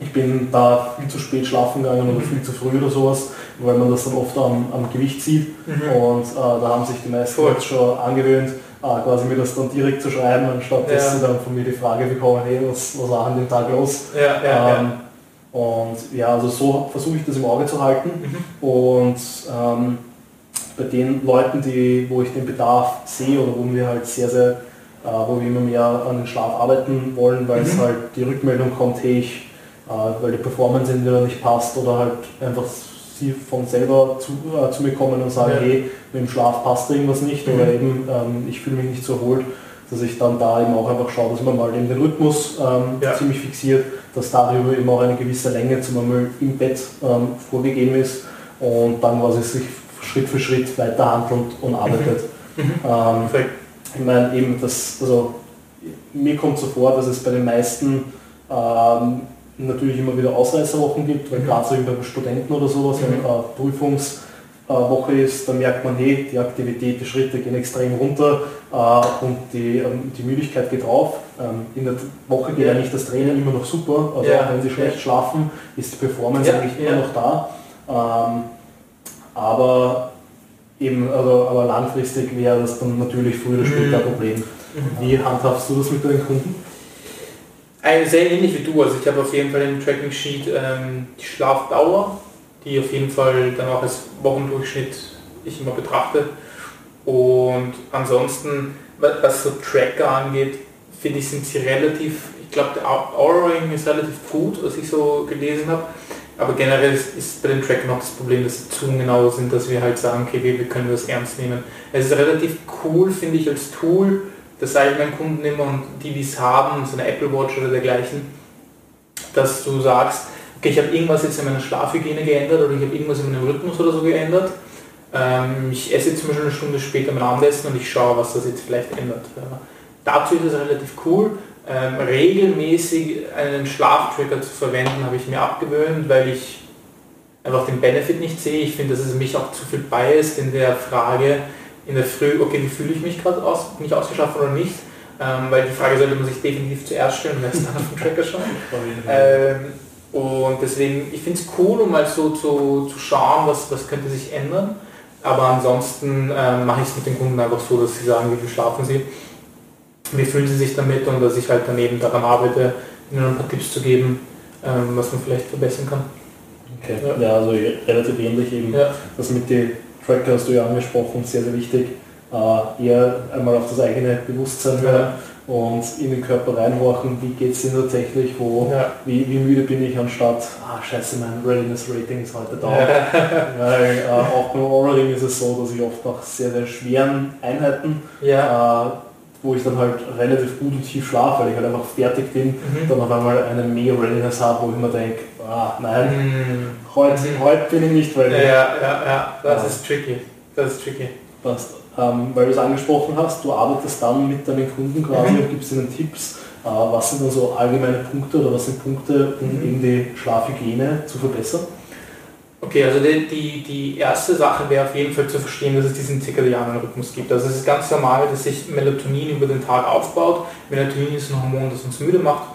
ich bin da viel zu spät schlafen gegangen oder Mhm. viel zu früh oder sowas, weil man das dann oft am, am Gewicht sieht. Mhm. Und äh, da haben sich die meisten Voll. jetzt schon angewöhnt, äh, quasi mir das dann direkt zu schreiben, anstatt dass Ja. sie dann von mir die Frage bekommen, hey, was, was war an dem Tag los? Ja, ja, Ähm, ja. Und ja, also so versuche ich das im Auge zu halten. Mhm. Und ähm, bei den Leuten, die, wo ich den Bedarf sehe oder wo wir halt sehr, sehr, äh, wo wir immer mehr an den Schlaf arbeiten wollen, weil es Mhm. halt die Rückmeldung kommt, hey, ich, äh, weil die Performance entweder nicht passt oder halt einfach sie von selber zu, äh, zu mir kommen und sagen, Ja. hey, mit dem Schlaf passt irgendwas nicht Mhm. oder eben ähm, ich fühle mich nicht so erholt, dass ich dann da eben auch einfach schaue, dass man mal eben den Rhythmus ähm, Ja. ziemlich fixiert, dass darüber eben auch eine gewisse Länge zum Beispiel im Bett ähm, vorgegeben ist und dann quasi sich Schritt für Schritt weiter handelt und arbeitet. Mhm. Ähm, Perfekt. ich meine eben, das, also mir kommt so vor, dass es bei den meisten ähm, natürlich immer wieder Ausreißerwochen gibt, weil Mhm. gerade so beim Studenten oder sowas, wenn Mhm. äh, Prüfungswoche ist, dann merkt man, hey, die Aktivität, die Schritte gehen extrem runter äh, und die, ähm, die Müdigkeit geht rauf. Ähm, in der Woche geht Ja. eigentlich das Training immer noch super, also Ja. auch wenn sie schlecht Ja. schlafen, ist die Performance Ja. eigentlich immer noch da. Ähm, aber eben, also, aber langfristig wäre das dann natürlich früher oder später ein Mhm. Problem. Wie handhabst du das mit deinen Kunden? Äh, Sehr ähnlich wie du, also ich habe auf jeden Fall im Tracking Sheet ähm, die Schlafdauer, die auf jeden Fall dann auch als Wochendurchschnitt ich immer betrachte. Und ansonsten, wa- was so Tracker angeht, finde ich, sind sie relativ, ich glaube der Aura-Ring ist relativ gut, was ich so gelesen habe. Aber generell ist, bei den Trackern auch das Problem, dass sie zu genau sind, dass wir halt sagen, okay, wir, wir können das ernst nehmen. Es ist relativ cool, finde ich, als Tool, das sage ich meinen Kunden immer und die, die es haben, so eine Apple Watch oder dergleichen, dass du sagst, okay, ich habe irgendwas jetzt in meiner Schlafhygiene geändert oder ich habe irgendwas in meinem Rhythmus oder so geändert. Ähm, ich esse jetzt zum Beispiel eine Stunde später mein Abendessen und ich schaue, was das jetzt vielleicht ändert. Dazu ist es relativ cool. Ähm, regelmäßig einen Schlaftracker zu verwenden, habe ich mir abgewöhnt, weil ich einfach den Benefit nicht sehe. Ich finde, dass es mich auch zu viel biased in der Frage in der Früh, okay, wie fühle ich mich gerade aus, bin ich ausgeschlafen oder nicht? Ähm, weil die Frage sollte man sich definitiv zuerst stellen und erst dann auf den Tracker schauen. Ähm, und deswegen, ich finde es cool, um mal so zu, zu schauen, was, was könnte sich ändern. Aber ansonsten ähm, mache ich es mit den Kunden einfach so, dass sie sagen, wie viel schlafen sie, wie fühlen sie sich damit und dass ich halt daneben daran arbeite, ihnen ein paar Tipps zu geben, ähm, was man vielleicht verbessern kann. Okay. Ja. ja, also relativ ähnlich eben. Ja. Das mit den Tracker hast du ja angesprochen, sehr, sehr wichtig. Äh, eher einmal auf das eigene Bewusstsein hören und in den Körper reinhorchen, wie geht es denn tatsächlich, wo, ja. wie, wie müde bin ich anstatt, ah scheiße, mein Readiness Rating ist heute da. Weil äh, auch beim Oral ist es so, dass ich oft nach sehr, sehr schweren Einheiten ja. äh, wo ich dann halt relativ gut und tief schlafe, weil ich halt einfach fertig bin, mhm. dann auf einmal eine mega Readiness habe, wo ich mir denke, ah, nein, mhm. heute, mhm. heute bin ich nicht ready. Ja, ja, ja, das ja. ist tricky. Das ist tricky. Passt. Ähm, weil du es angesprochen hast, du arbeitest dann mit deinen Kunden quasi mhm. und gibst ihnen Tipps. Äh, was sind dann so allgemeine Punkte oder was sind Punkte, um mhm. eben die Schlafhygiene zu verbessern? Okay, also die, die, die erste Sache wäre auf jeden Fall zu verstehen, dass es diesen zirkadianen Rhythmus gibt. Also es ist ganz normal, dass sich Melatonin über den Tag aufbaut. Melatonin ist ein Hormon, das uns müde macht.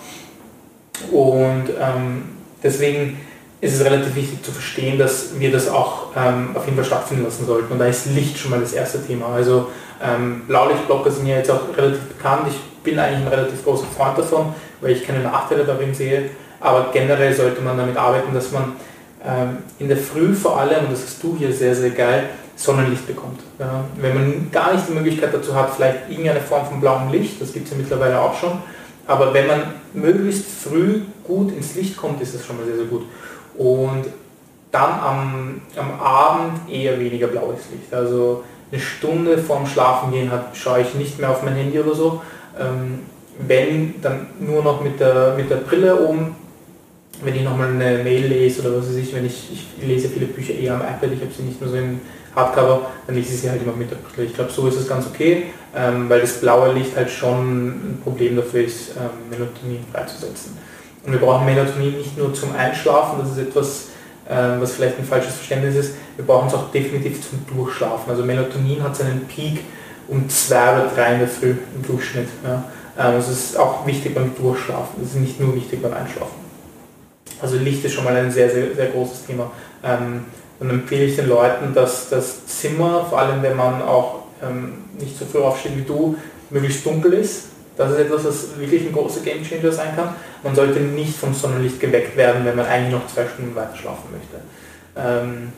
Und ähm, deswegen ist es relativ wichtig zu verstehen, dass wir das auch ähm, auf jeden Fall stattfinden lassen sollten. Und da ist Licht schon mal das erste Thema. Also ähm, Blaulichtblocker sind ja jetzt auch relativ bekannt. Ich bin eigentlich ein relativ großer Freund davon, weil ich keine Nachteile darin sehe. Aber generell sollte man damit arbeiten, dass man in der Früh vor allem, und das hast du hier sehr, sehr geil, Sonnenlicht bekommt. Wenn man gar nicht die Möglichkeit dazu hat, vielleicht irgendeine Form von blauem Licht, das gibt es ja mittlerweile auch schon, aber wenn man möglichst früh gut ins Licht kommt, ist das schon mal sehr, sehr gut. Und dann am, am Abend eher weniger blaues Licht. Also eine Stunde vorm Schlafengehen schaue ich nicht mehr auf mein Handy oder so. Ähm, wenn, dann nur noch mit der, mit der Brille oben wenn ich nochmal eine Mail lese oder was weiß ich, wenn ich, ich lese viele Bücher eher am iPad, ich habe sie nicht nur so im Hardcover, dann lese ich sie halt immer mit der Brille. Ich glaube, so ist es ganz okay, ähm, weil das blaue Licht halt schon ein Problem dafür ist, ähm, Melatonin freizusetzen. Und wir brauchen Melatonin nicht nur zum Einschlafen, das ist etwas, ähm, was vielleicht ein falsches Verständnis ist, wir brauchen es auch definitiv zum Durchschlafen. Also Melatonin hat seinen Peak um zwei oder drei in der Früh im Durchschnitt. Ja. Ähm, das ist auch wichtig beim Durchschlafen, das ist nicht nur wichtig beim Einschlafen. Also Licht ist schon mal ein sehr, sehr, sehr großes Thema. Ähm, dann empfehle ich den Leuten, dass das Zimmer, vor allem wenn man auch ähm, nicht so früh aufsteht wie du, möglichst dunkel ist. Das ist etwas, was wirklich ein großer Gamechanger sein kann. Man sollte nicht vom Sonnenlicht geweckt werden, wenn man eigentlich noch zwei Stunden weiter schlafen möchte. Ähm,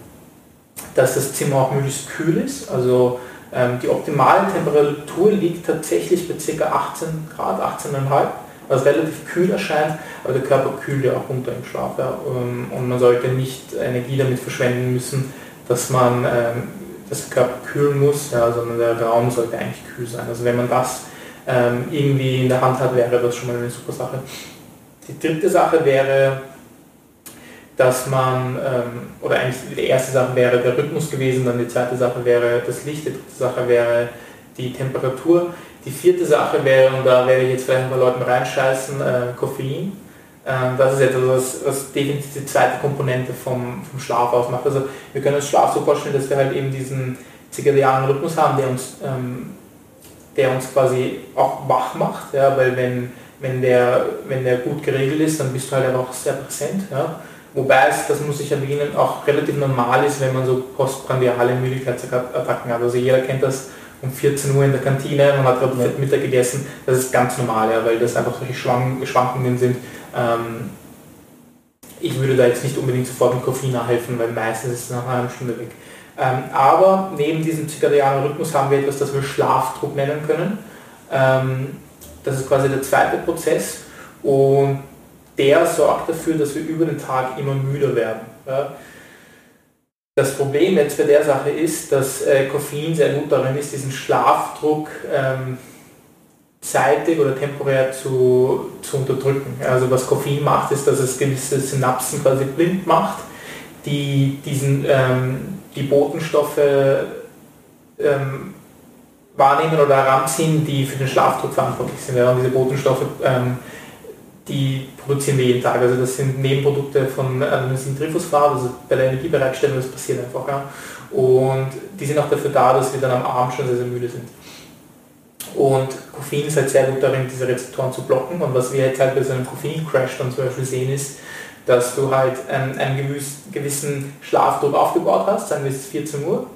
dass das Zimmer auch möglichst kühl ist. Also ähm, die optimale Temperatur liegt tatsächlich bei ca. 18 Grad, 18,5 was relativ kühl erscheint, aber der Körper kühlt ja auch runter im Schlaf. Ja. Ähm, und man sollte nicht Energie damit verschwenden müssen, dass man ähm, das Körper kühlen muss, ja, sondern der Raum sollte eigentlich kühl sein. Also wenn man das ähm, irgendwie in der Hand hat, wäre das schon mal eine super Sache. Die dritte Sache wäre, dass man, ähm, oder eigentlich die erste Sache wäre der Rhythmus gewesen, dann die zweite Sache wäre das Licht, die dritte Sache wäre die Temperatur. Die vierte Sache wäre, und da werde ich jetzt vielleicht ein paar Leuten reinscheißen, äh, Koffein. Ähm, das ist etwas, was, was definitiv die zweite Komponente vom, vom Schlaf ausmacht. Also wir können uns Schlaf so vorstellen, dass wir halt eben diesen zirkadianen Rhythmus haben, der uns, ähm, der uns quasi auch wach macht, ja, weil wenn, wenn, der, wenn der gut geregelt ist, dann bist du halt einfach sehr präsent. Ja. Wobei es, das muss ich erwähnen, auch relativ normal ist, wenn man so postprandiale Müdigkeitsattacken hat. Also jeder kennt das, um 14 Uhr in der Kantine, man hat gerade ja. Mittag gegessen, das ist ganz normal, ja, weil das einfach solche Schwankungen sind. Ähm, ich würde da jetzt nicht unbedingt sofort mit Koffein nachhelfen, weil meistens ist es nach einer Stunde weg. Ähm, aber neben diesem zirkadianen Rhythmus haben wir etwas, das wir Schlafdruck nennen können. Ähm, das ist quasi der zweite Prozess und der sorgt dafür, dass wir über den Tag immer müder werden. Ja. Das Problem jetzt bei der Sache ist, dass äh, Koffein sehr gut darin ist, diesen Schlafdruck ähm, zeitig oder temporär zu, zu unterdrücken. Also was Koffein macht, ist, dass es gewisse Synapsen quasi blind macht, die diesen, ähm, die Botenstoffe ähm, wahrnehmen oder heranziehen, die für den Schlafdruck verantwortlich sind. Ja, und diese Botenstoffe ähm, die produzieren wir jeden Tag. Also das sind Nebenprodukte von Adenosintriphosphat, also bei der Energiebereitstellung, das passiert einfach. Ja. Und die sind auch dafür da, dass wir dann am Abend schon sehr, sehr müde sind. Und Koffein ist halt sehr gut darin, diese Rezeptoren zu blocken. Und was wir jetzt halt bei so einem Koffein-Crash dann zum Beispiel sehen, ist, dass du halt ähm, einen gewissen Schlafdruck aufgebaut hast, sagen wir es 14 Uhr,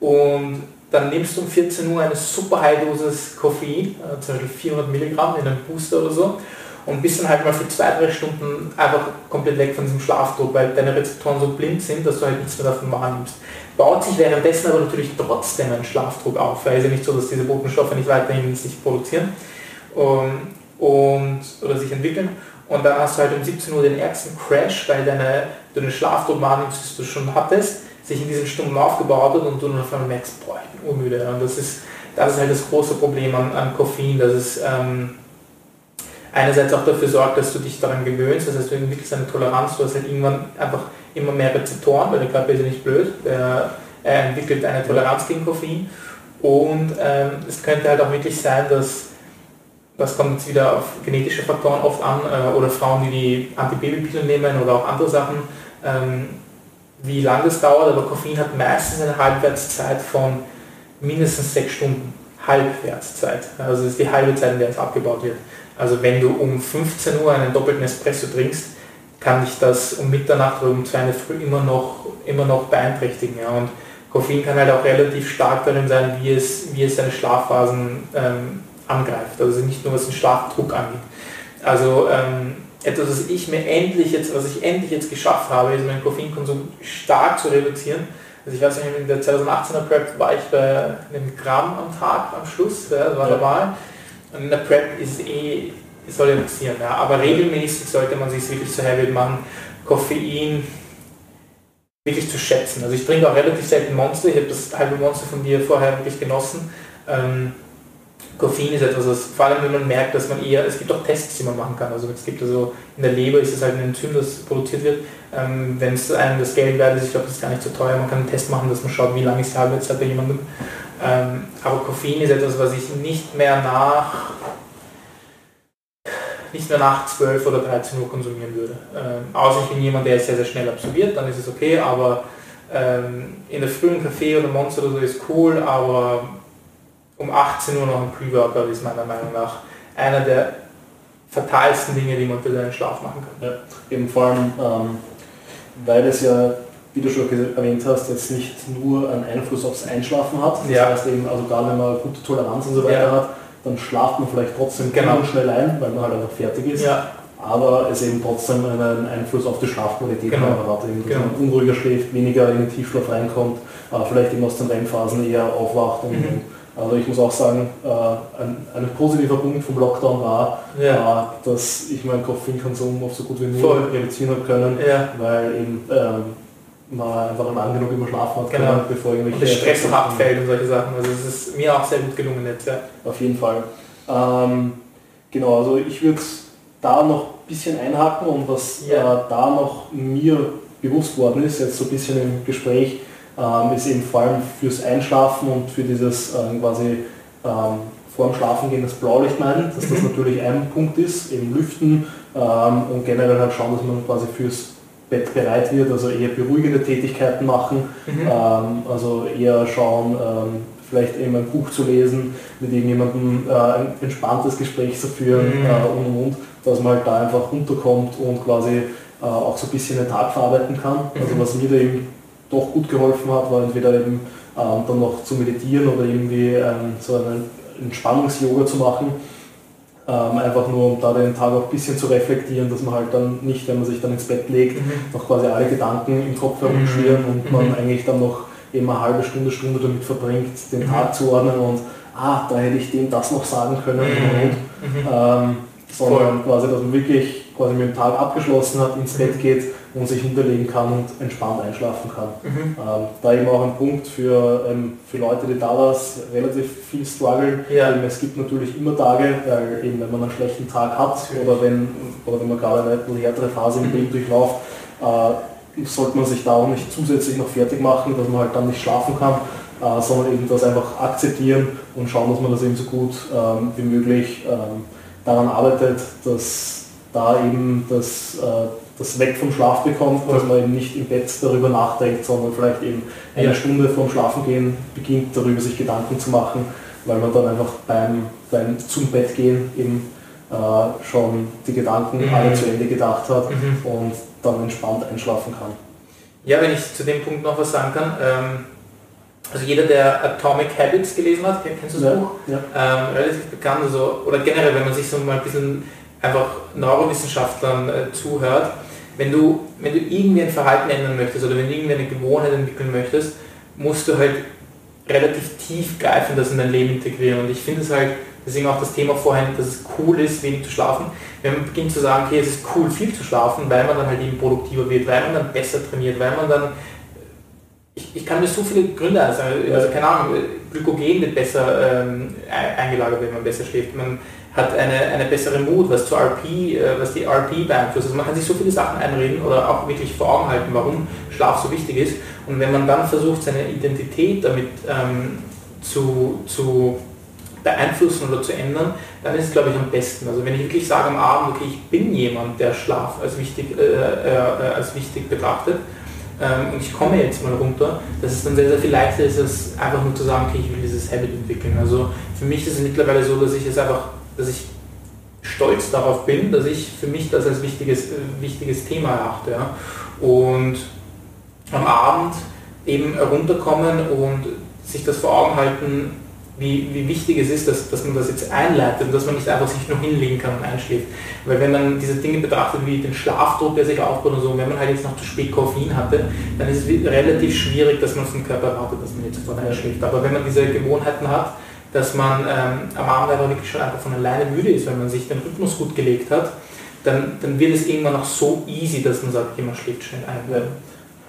und dann nimmst du um 14 Uhr eine super High Dosis Koffein, äh, zum Beispiel 400 Milligramm in einem Booster oder so, und bist dann halt mal für zwei, drei Stunden einfach komplett weg von diesem Schlafdruck, weil deine Rezeptoren so blind sind, dass du halt nichts mehr davon wahrnimmst. Baut sich währenddessen aber natürlich trotzdem ein Schlafdruck auf, weil es ja nicht so, dass diese Botenstoffe nicht weiterhin sich produzieren und, und, oder sich entwickeln. Und dann hast du halt um 17 Uhr den ärgsten Crash, weil deine, du den Schlafdruck wahrnimmst, das du schon hattest, sich in diesen Stunden aufgebaut hat und du dann auf einmal merkst, boah, ich bin urmüde. Und das ist, das ist halt das große Problem an, an Koffein, dass es ähm, einerseits auch dafür sorgt, dass du dich daran gewöhnst, das heißt, du entwickelst eine Toleranz, du hast halt irgendwann einfach immer mehr Rezeptoren, weil der Körper ist ja nicht blöd, er, entwickelt eine Toleranz gegen Koffein und ähm, es könnte halt auch wirklich sein, dass das kommt jetzt wieder auf genetische Faktoren oft an äh, oder Frauen, die die Antibabypillen nehmen oder auch andere Sachen, ähm, wie lange das dauert, aber Koffein hat meistens eine Halbwertszeit von mindestens sechs Stunden. Halbwertszeit. Also das ist die halbe Zeit, in der es abgebaut wird. Also wenn du um 15 Uhr einen doppelten Espresso trinkst, kann dich das um Mitternacht oder um 2 Uhr früh immer noch, immer noch beeinträchtigen. Ja. Und Koffein kann halt auch relativ stark darin sein, wie es, wie es seine Schlafphasen ähm, angreift. Also nicht nur was den Schlafdruck angeht. Also ähm, etwas, was ich mir endlich jetzt, was ich endlich jetzt geschafft habe, ist meinen Koffeinkonsum stark zu reduzieren. Also ich weiß nicht, in der 2018er Prep war ich bei einem Gramm am Tag am Schluss, ja, das war ja. normal. Und in der Prep ist eh, soll ja passieren, ja. aber regelmäßig sollte man sich wirklich zu Habit machen, Koffein wirklich zu schätzen. Also ich trinke auch relativ selten Monster, ich habe das halbe Monster von dir vorher wirklich genossen. Ähm, Koffein ist etwas, was, vor allem wenn man merkt, dass man eher, es gibt auch Tests, die man machen kann. Also es gibt also in der Leber ist es halt ein Enzym, das produziert wird. Ähm, wenn es einem das Geld wert ist, ich glaube, das ist gar nicht so teuer, man kann einen Test machen, dass man schaut, wie lange ist die Halbwertszeit bei jemandem. Ähm, aber Koffein ist etwas, was ich nicht mehr nach nicht mehr nach 12 oder 13 Uhr konsumieren würde. Ähm, außer ich bin jemand, der es sehr, sehr schnell absorbiert, dann ist es okay, aber ähm, in der frühen Kaffee oder Monster oder so ist cool, aber um 18 Uhr noch ein Pre-Workout ist meiner Meinung nach einer der fatalsten Dinge, die man für seinen Schlaf machen kann. Ja, eben vor allem, ähm, weil es ja, wie du schon erwähnt hast, jetzt nicht nur einen Einfluss aufs Einschlafen hat. Das ja. heißt eben, also gerade wenn man gute Toleranz und so weiter ja. hat, dann schlaft man vielleicht trotzdem genau. schnell ein, weil man halt einfach fertig ist. Ja. Aber es eben trotzdem einen Einfluss auf die Schlafqualität genau. hat, eben, dass genau. man unruhiger schläft, weniger in den Tiefschlaf reinkommt, äh, vielleicht eben aus den REM-Phasen eher aufwacht und, mhm also ich muss auch sagen, äh, ein, ein, positiver Punkt vom Lockdown war, ja. äh, dass ich meinen Koffeinkonsum auf so gut wie nur reduzieren habe können, ja. weil eben ähm, man einfach lang genug überschlafen hat, genau. können, bevor irgendwelche... Und der Stress abfällt und solche Sachen. Also es ist mir auch sehr gut gelungen jetzt. Ja. Auf jeden Fall. Ähm, genau, also ich würde da noch ein bisschen einhaken und was ja. äh, da noch mir bewusst worden ist, jetzt so ein bisschen im Gespräch, ähm, ist eben vor allem fürs Einschlafen und für dieses ähm, quasi ähm, vor dem Schlafen gehen das Blaulicht meinen, dass das mhm. natürlich ein Punkt ist, eben lüften ähm, und generell halt schauen, dass man quasi fürs Bett bereit wird, also eher beruhigende Tätigkeiten machen, mhm. ähm, also eher schauen, ähm, vielleicht eben ein Buch zu lesen, mit irgendjemandem äh, ein entspanntes Gespräch zu führen mhm. äh, und und und, dass man halt da einfach runterkommt und quasi äh, auch so ein bisschen den Tag verarbeiten kann. Also mhm. was mir da eben doch gut geholfen hat, war entweder eben ähm, dann noch zu meditieren oder irgendwie ähm, so einen Entspannungs-Yoga zu machen. Ähm, einfach nur um da den Tag auch ein bisschen zu reflektieren, dass man halt dann nicht, wenn man sich dann ins Bett legt, mhm. noch quasi alle Gedanken im Kopf herumschwirren mhm. und man mhm. eigentlich dann noch eben eine halbe Stunde, Stunde damit verbringt, den mhm. Tag zu ordnen und ah, da hätte ich dem das noch sagen können mhm. und, mhm. ähm, sondern Voll. quasi, dass man wirklich quasi mit dem Tag abgeschlossen hat, ins Bett geht und sich hinterlegen kann und entspannt einschlafen kann. Mhm. Ähm, da eben auch ein Punkt für, ähm, für Leute, die da relativ viel strugglen. Ja. Eben, es gibt natürlich immer Tage, weil eben wenn man einen schlechten Tag hat oder wenn, oder wenn man gerade eine härtere Phase im Leben durchläuft, äh, sollte man sich da auch nicht zusätzlich noch fertig machen, dass man halt dann nicht schlafen kann, äh, sondern eben das einfach akzeptieren und schauen, dass man das eben so gut ähm, wie möglich ähm, daran arbeitet, dass da eben das äh, das weg vom Schlaf bekommt, dass man eben nicht im Bett darüber nachdenkt, sondern vielleicht eben eine ja. Stunde vorm Schlafengehen beginnt, darüber sich Gedanken zu machen, weil man dann einfach beim, beim zum Bett gehen eben äh, schon die Gedanken mhm. alle zu Ende gedacht hat mhm. und dann entspannt einschlafen kann. Ja, wenn ich zu dem Punkt noch was sagen kann, ähm, also jeder, der Atomic Habits gelesen hat, kennst du das ja, Buch? Ja. Ähm, relativ bekannt, also, oder generell, wenn man sich so mal ein bisschen einfach Neurowissenschaftlern äh, zuhört, wenn du, wenn du irgendwie ein Verhalten ändern möchtest oder wenn du irgendwie eine Gewohnheit entwickeln möchtest, musst du halt relativ tiefgreifend das in dein Leben integrieren. Und ich finde es halt, deswegen auch das Thema vorhin, dass es cool ist, wenig zu schlafen. Wenn man beginnt zu sagen, okay, es ist cool, viel zu schlafen, weil man dann halt eben produktiver wird, weil man dann besser trainiert, weil man dann ich, ich kann mir so viele Gründe sagen, also keine Ahnung, Glykogen wird besser ähm, eingelagert, wenn man besser schläft. Man hat eine, eine bessere Mut, was zu RP, äh, was die RP beeinflusst. Also man kann sich so viele Sachen einreden oder auch wirklich vor Augen halten, warum Schlaf so wichtig ist. Und wenn man dann versucht, seine Identität damit ähm, zu, zu beeinflussen oder zu ändern, dann ist es glaube ich am besten. Also wenn ich wirklich sage am Abend, okay, ich bin jemand, der Schlaf als wichtig, äh, äh, äh als wichtig betrachtet, ähm, und ich komme jetzt mal runter, dass es dann sehr, sehr viel leichter ist, als einfach nur zu sagen, okay, ich will dieses Habit entwickeln. Also für mich ist es mittlerweile so, dass ich es einfach, dass ich stolz darauf bin, dass ich für mich das als wichtiges, äh, wichtiges Thema erachte. Ja. Und am Abend eben runterkommen und sich das vor Augen halten, wie, wie wichtig es ist, dass, dass man das jetzt einleitet und dass man nicht einfach sich nur hinlegen kann und einschläft. Weil wenn man diese Dinge betrachtet wie den Schlafdruck, der sich aufbaut und so, wenn man halt jetzt noch zu spät Koffein hatte, dann ist es relativ schwierig, dass man vom Körper erwartet, dass man jetzt sofort einschläft. Aber wenn man diese Gewohnheiten hat, dass man ähm, am Abend einfach wirklich schon einfach von alleine müde ist, wenn man sich den Rhythmus gut gelegt hat, dann, dann wird es irgendwann noch so easy, dass man sagt, man schläft schnell ein. Ja.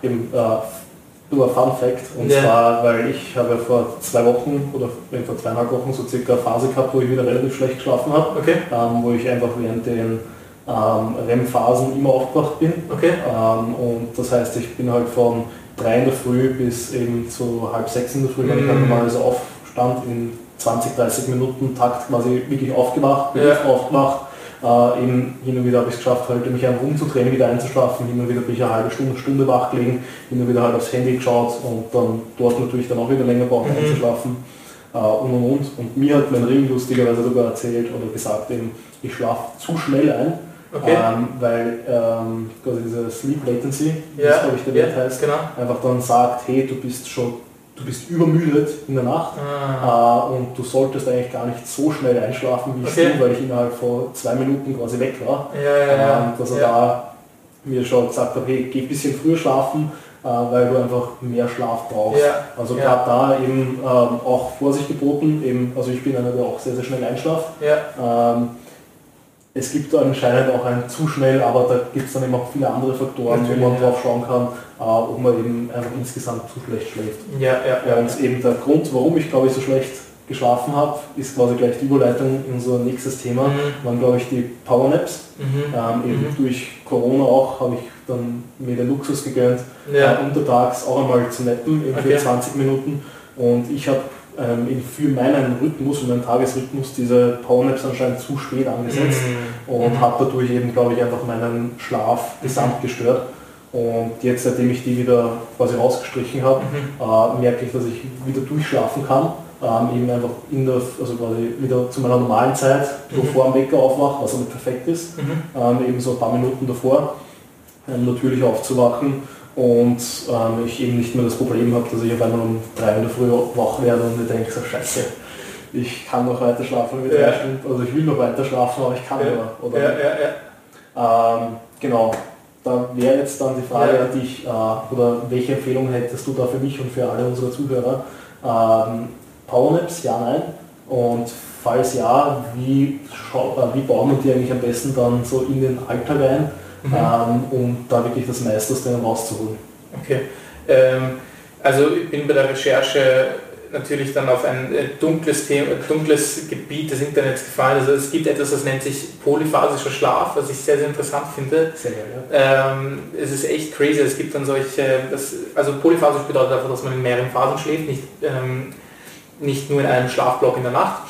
Eben, äh, nur Fun Fact, und ja. zwar, weil ich habe vor zwei Wochen oder vor zweieinhalb Wochen so circa eine Phase gehabt, wo ich wieder relativ schlecht geschlafen habe, okay. ähm, wo ich einfach während den ähm, REM-Phasen immer aufgewacht bin. Okay. Ähm, und das heißt, ich bin halt von drei in der Früh bis eben zu halb sechs in der Früh, wenn ich halt mhm. normalerweise aufstand, in 20, 30 Minuten Takt quasi wirklich aufgewacht, bin ja. aufgewacht äh, eben hin und wieder habe ich es geschafft, halt mich einfach umzudrehen, wieder einzuschlafen. Hin und wieder bin ich eine halbe Stunde, Stunde wach gelegen, hin und wieder halt aufs Handy geschaut und dann dort natürlich dann auch wieder länger braucht, mhm. einzuschlafen. Äh, und und und. Und mir hat mein Ring lustigerweise sogar erzählt oder gesagt, eben, ich schlafe zu schnell ein. Okay. Ähm, weil ähm, quasi diese Sleep Latency, ja, das glaube ich der Wert ja, heißt, genau. einfach dann sagt, hey, du bist schon du bist übermüdet in der Nacht ah. äh, und du solltest eigentlich gar nicht so schnell einschlafen wie okay. ich, weil ich innerhalb von zwei Minuten quasi weg war. Ja, ja, ja. Ähm, dass er da mir schon gesagt hat, hey, geh ein bisschen früher schlafen, äh, weil du einfach mehr Schlaf brauchst. Also gerade da eben ähm, auch Vorsicht geboten, eben, also ich bin einer, der auch sehr, sehr schnell einschlaft. Ähm, es gibt anscheinend auch ein zu schnell, aber da gibt es dann eben auch viele andere Faktoren, Natürlich, wo man ja. drauf schauen kann, äh, ob man eben einfach insgesamt zu schlecht schläft. Ja, ja, ja. Und eben der Grund, warum ich glaube ich so schlecht geschlafen habe, ist quasi gleich die Überleitung in unser nächstes Thema, mhm. waren glaube ich die Powernaps. Mhm. Ähm, eben mhm. durch Corona auch habe ich dann mir den Luxus gegönnt, ja. äh, untertags auch einmal zu nappen, okay. für 20 Minuten. Und ich habe ähm, für meinen Rhythmus und meinen Tagesrhythmus diese Powernaps anscheinend zu spät angesetzt mhm. und mhm. habe dadurch eben, glaube ich, einfach meinen Schlaf gesamt gestört. Und jetzt, seitdem ich die wieder quasi rausgestrichen habe, mhm. äh, merke ich, dass ich wieder durchschlafen kann. Ähm, eben einfach in der, also quasi wieder zu meiner normalen Zeit, mhm. bevor am Wecker aufwache, was aber perfekt ist, mhm. ähm, eben so ein paar Minuten davor, ähm, natürlich aufzuwachen und ähm, ich eben nicht mehr das Problem habe, dass ich auf einmal um drei in der Früh wach werde und mir denke, so scheiße, ich kann noch weiter schlafen mit ja. drei Stunden, also ich will noch weiter schlafen, aber ich kann ja. mehr. Oder? Ja, ja, ähm, genau, da wäre jetzt dann die Frage an dich, äh, oder welche Empfehlung hättest du da für mich und für alle unsere Zuhörer? Ähm, Powernaps, ja, nein. Und falls ja, wie, äh, wie bauen wir die eigentlich am besten dann so in den Alltag ein? mhm. ähm, um da wirklich das meiste aus denen rauszuholen. Okay. Ähm, also ich bin bei der Recherche natürlich dann auf ein äh, dunkles, Thema, dunkles Gebiet des Internets gefallen. Also es gibt etwas, das nennt sich polyphasischer Schlaf, was ich sehr, sehr interessant finde. Sehr ja. ähm, es ist echt crazy. Es gibt dann solche, das, also polyphasisch bedeutet einfach, dass man in mehreren Phasen schläft, nicht, ähm, nicht nur in einem Schlafblock in der Nacht.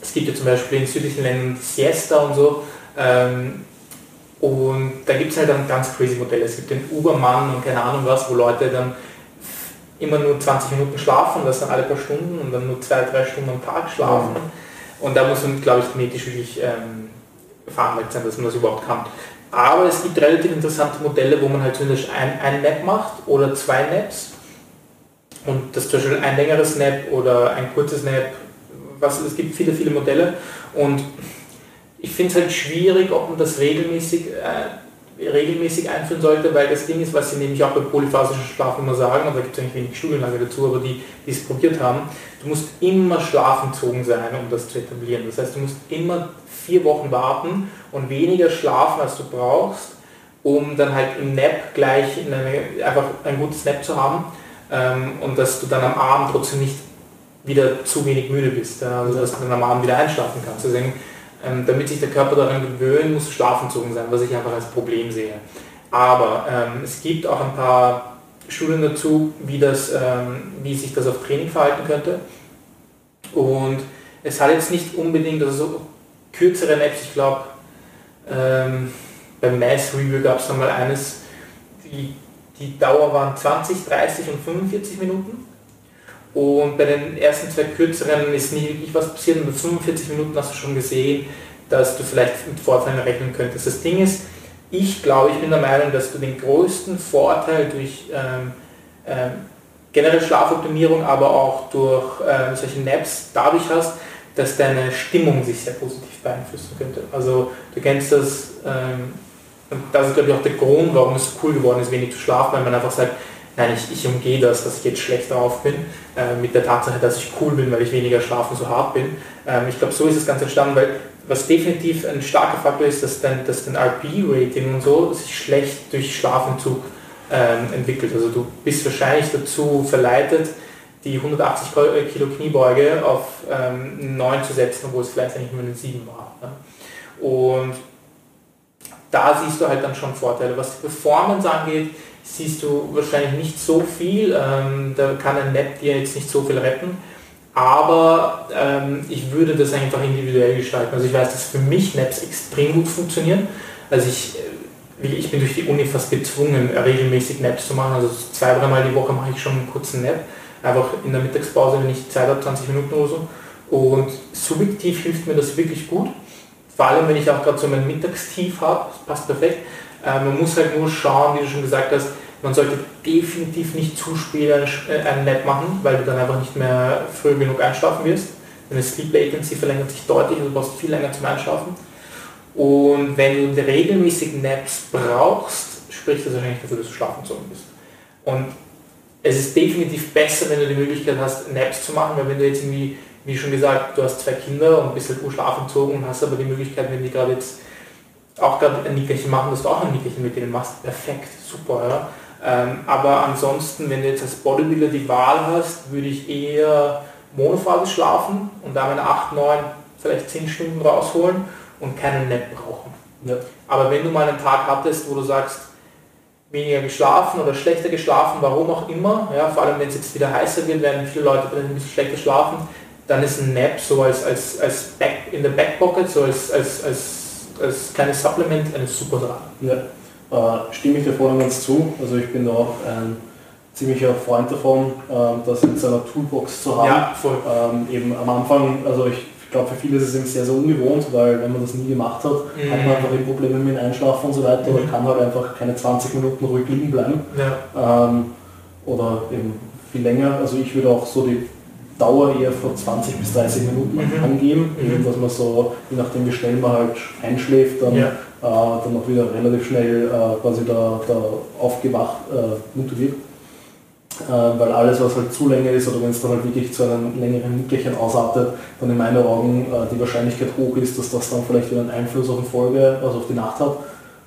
Es gibt ja zum Beispiel in südlichen Ländern Siesta und so. Ähm, und da gibt es halt dann ganz crazy Modelle. Es gibt den Ubermann und keine Ahnung was, wo Leute dann immer nur 20 Minuten schlafen, das dann alle paar Stunden und dann nur zwei, drei Stunden am Tag schlafen. Mhm. Und da muss man, glaube ich, genetisch wirklich ähm, veranlagt sein, dass man das überhaupt kann. Aber es gibt relativ interessante Modelle, wo man halt zumindest ein, ein Nap macht oder zwei Naps. Und das zum Beispiel ein längeres Nap oder ein kurzes Nap. Was, es gibt viele, viele Modelle. Und ich finde es halt schwierig, ob man das regelmäßig, äh, regelmäßig einführen sollte, weil das Ding ist, was sie nämlich auch bei polyphasischen Schlaf immer sagen, und da gibt es eigentlich wenig Studienlage dazu, aber die, die es probiert haben, du musst immer schlafenzogen sein, um das zu etablieren. Das heißt, du musst immer vier Wochen warten und weniger schlafen, als du brauchst, um dann halt im Nap gleich eine, einfach ein gutes Nap zu haben ähm, und dass du dann am Abend trotzdem nicht wieder zu wenig müde bist, also dass du dann am Abend wieder einschlafen kannst. Deswegen, ähm, damit sich der Körper daran gewöhnt, muss schlafenzogen sein, was ich einfach als Problem sehe. Aber ähm, es gibt auch ein paar Studien dazu, wie, das, ähm, wie sich das auf Training verhalten könnte. Und es hat jetzt nicht unbedingt, also so kürzere Naps, ich glaube, ähm, beim Mass Review gab es mal eines, die, die Dauer waren 20, 30 und 45 Minuten. Und bei den ersten zwei kürzeren ist nie wirklich was passiert. Und bei 45 Minuten hast du schon gesehen, dass du vielleicht mit Vorteilen rechnen könntest. Das Ding ist, ich glaube, ich bin der Meinung, dass du den größten Vorteil durch ähm, ähm, generell Schlafoptimierung, aber auch durch ähm, solche Naps dadurch hast, dass deine Stimmung sich sehr positiv beeinflussen könnte. Also du kennst das, ähm, und das ist glaube ich auch der Grund, warum es cool geworden ist, wenig zu schlafen, weil man einfach sagt, nein, ich, ich umgehe das, dass ich jetzt schlecht drauf bin, äh, mit der Tatsache, dass ich cool bin, weil ich weniger schlafen so hart bin. Ähm, ich glaube, so ist das Ganze entstanden, weil was definitiv ein starker Faktor ist, dass dein, dass dein RP-Rating und so sich schlecht durch Schlafentzug ähm, entwickelt. Also du bist wahrscheinlich dazu verleitet, die 180 äh, Kilo Kniebeuge auf ähm, 9 zu setzen, obwohl es vielleicht eigentlich nur eine 7 war. Ne? Und da siehst du halt dann schon Vorteile. Was die Performance angeht, siehst du wahrscheinlich nicht so viel. Ähm, da kann ein Net dir jetzt nicht so viel retten. Aber ähm, ich würde das einfach individuell gestalten. Also ich weiß, dass für mich Naps extrem gut funktionieren. Also ich, äh, ich bin durch die Uni fast gezwungen, regelmäßig Naps zu machen. Also zwei, dreimal die Woche mache ich schon einen kurzen Nap. Einfach in der Mittagspause, wenn ich Zeit habe, 20 Minuten oder so. Und subjektiv hilft mir das wirklich gut. Vor allem, wenn ich auch gerade so mein Mittagstief habe, passt perfekt. Äh, man muss halt nur schauen, wie du schon gesagt hast, man sollte definitiv nicht zu spät äh, einen Nap machen, weil du dann einfach nicht mehr früh genug einschlafen wirst. Deine Sleep Latency verlängert sich deutlich, also du brauchst viel länger zum Einschlafen. Und wenn du regelmäßig Naps brauchst, spricht das wahrscheinlich dafür, dass du schlafenzogen bist. Und es ist definitiv besser, wenn du die Möglichkeit hast, Naps zu machen, weil wenn du jetzt irgendwie, wie schon gesagt, du hast zwei Kinder und bist halt schlafenzogen und hast aber die Möglichkeit, wenn die gerade jetzt auch gerade ein Nickerchen machen, dass du auch ein Nickerchen mit denen machst, perfekt, super. Ja? Ähm, aber ansonsten, wenn du jetzt als Bodybuilder die Wahl hast, würde ich eher monophasisch schlafen und da meine 8, 9, vielleicht 10 Stunden rausholen und keinen Nap brauchen. Ja. Aber wenn du mal einen Tag hattest, wo du sagst, weniger geschlafen oder schlechter geschlafen, warum auch immer, ja, vor allem wenn es jetzt wieder heißer wird, werden viele Leute ein bisschen schlechter schlafen, dann ist ein Nap so als, als, als Back, in der Backpocket, so als, als, als, als kleines Supplement eine super Sache. Ja äh, stimme ich dir voll und ganz zu. Also ich bin da auch ein ziemlicher Freund davon, äh, das in seiner Toolbox zu haben. Ja, voll. Ähm, eben am Anfang, also ich glaube für viele ist es eben sehr, sehr ungewohnt, weil wenn man das nie gemacht hat, mhm. hat man einfach eben Probleme mit dem Einschlafen und so weiter mhm. oder kann halt einfach keine 20 Minuten ruhig liegen bleiben. Ja. Ähm, oder eben viel länger. Also ich würde auch so die Dauer eher von 20 bis 30 Minuten mhm. angeben, mhm. dass man so, je nachdem wie schnell man halt einschläft, dann, ja. äh, dann auch wieder relativ schnell äh, quasi da, da aufgewacht äh, motiviert. Äh, weil alles, was halt zu länger ist oder wenn es dann halt wirklich zu einem längeren Nickerchen ausartet, dann in meinen Augen äh, die Wahrscheinlichkeit hoch ist, dass das dann vielleicht wieder einen Einfluss auf die Folge, also auf die Nacht hat.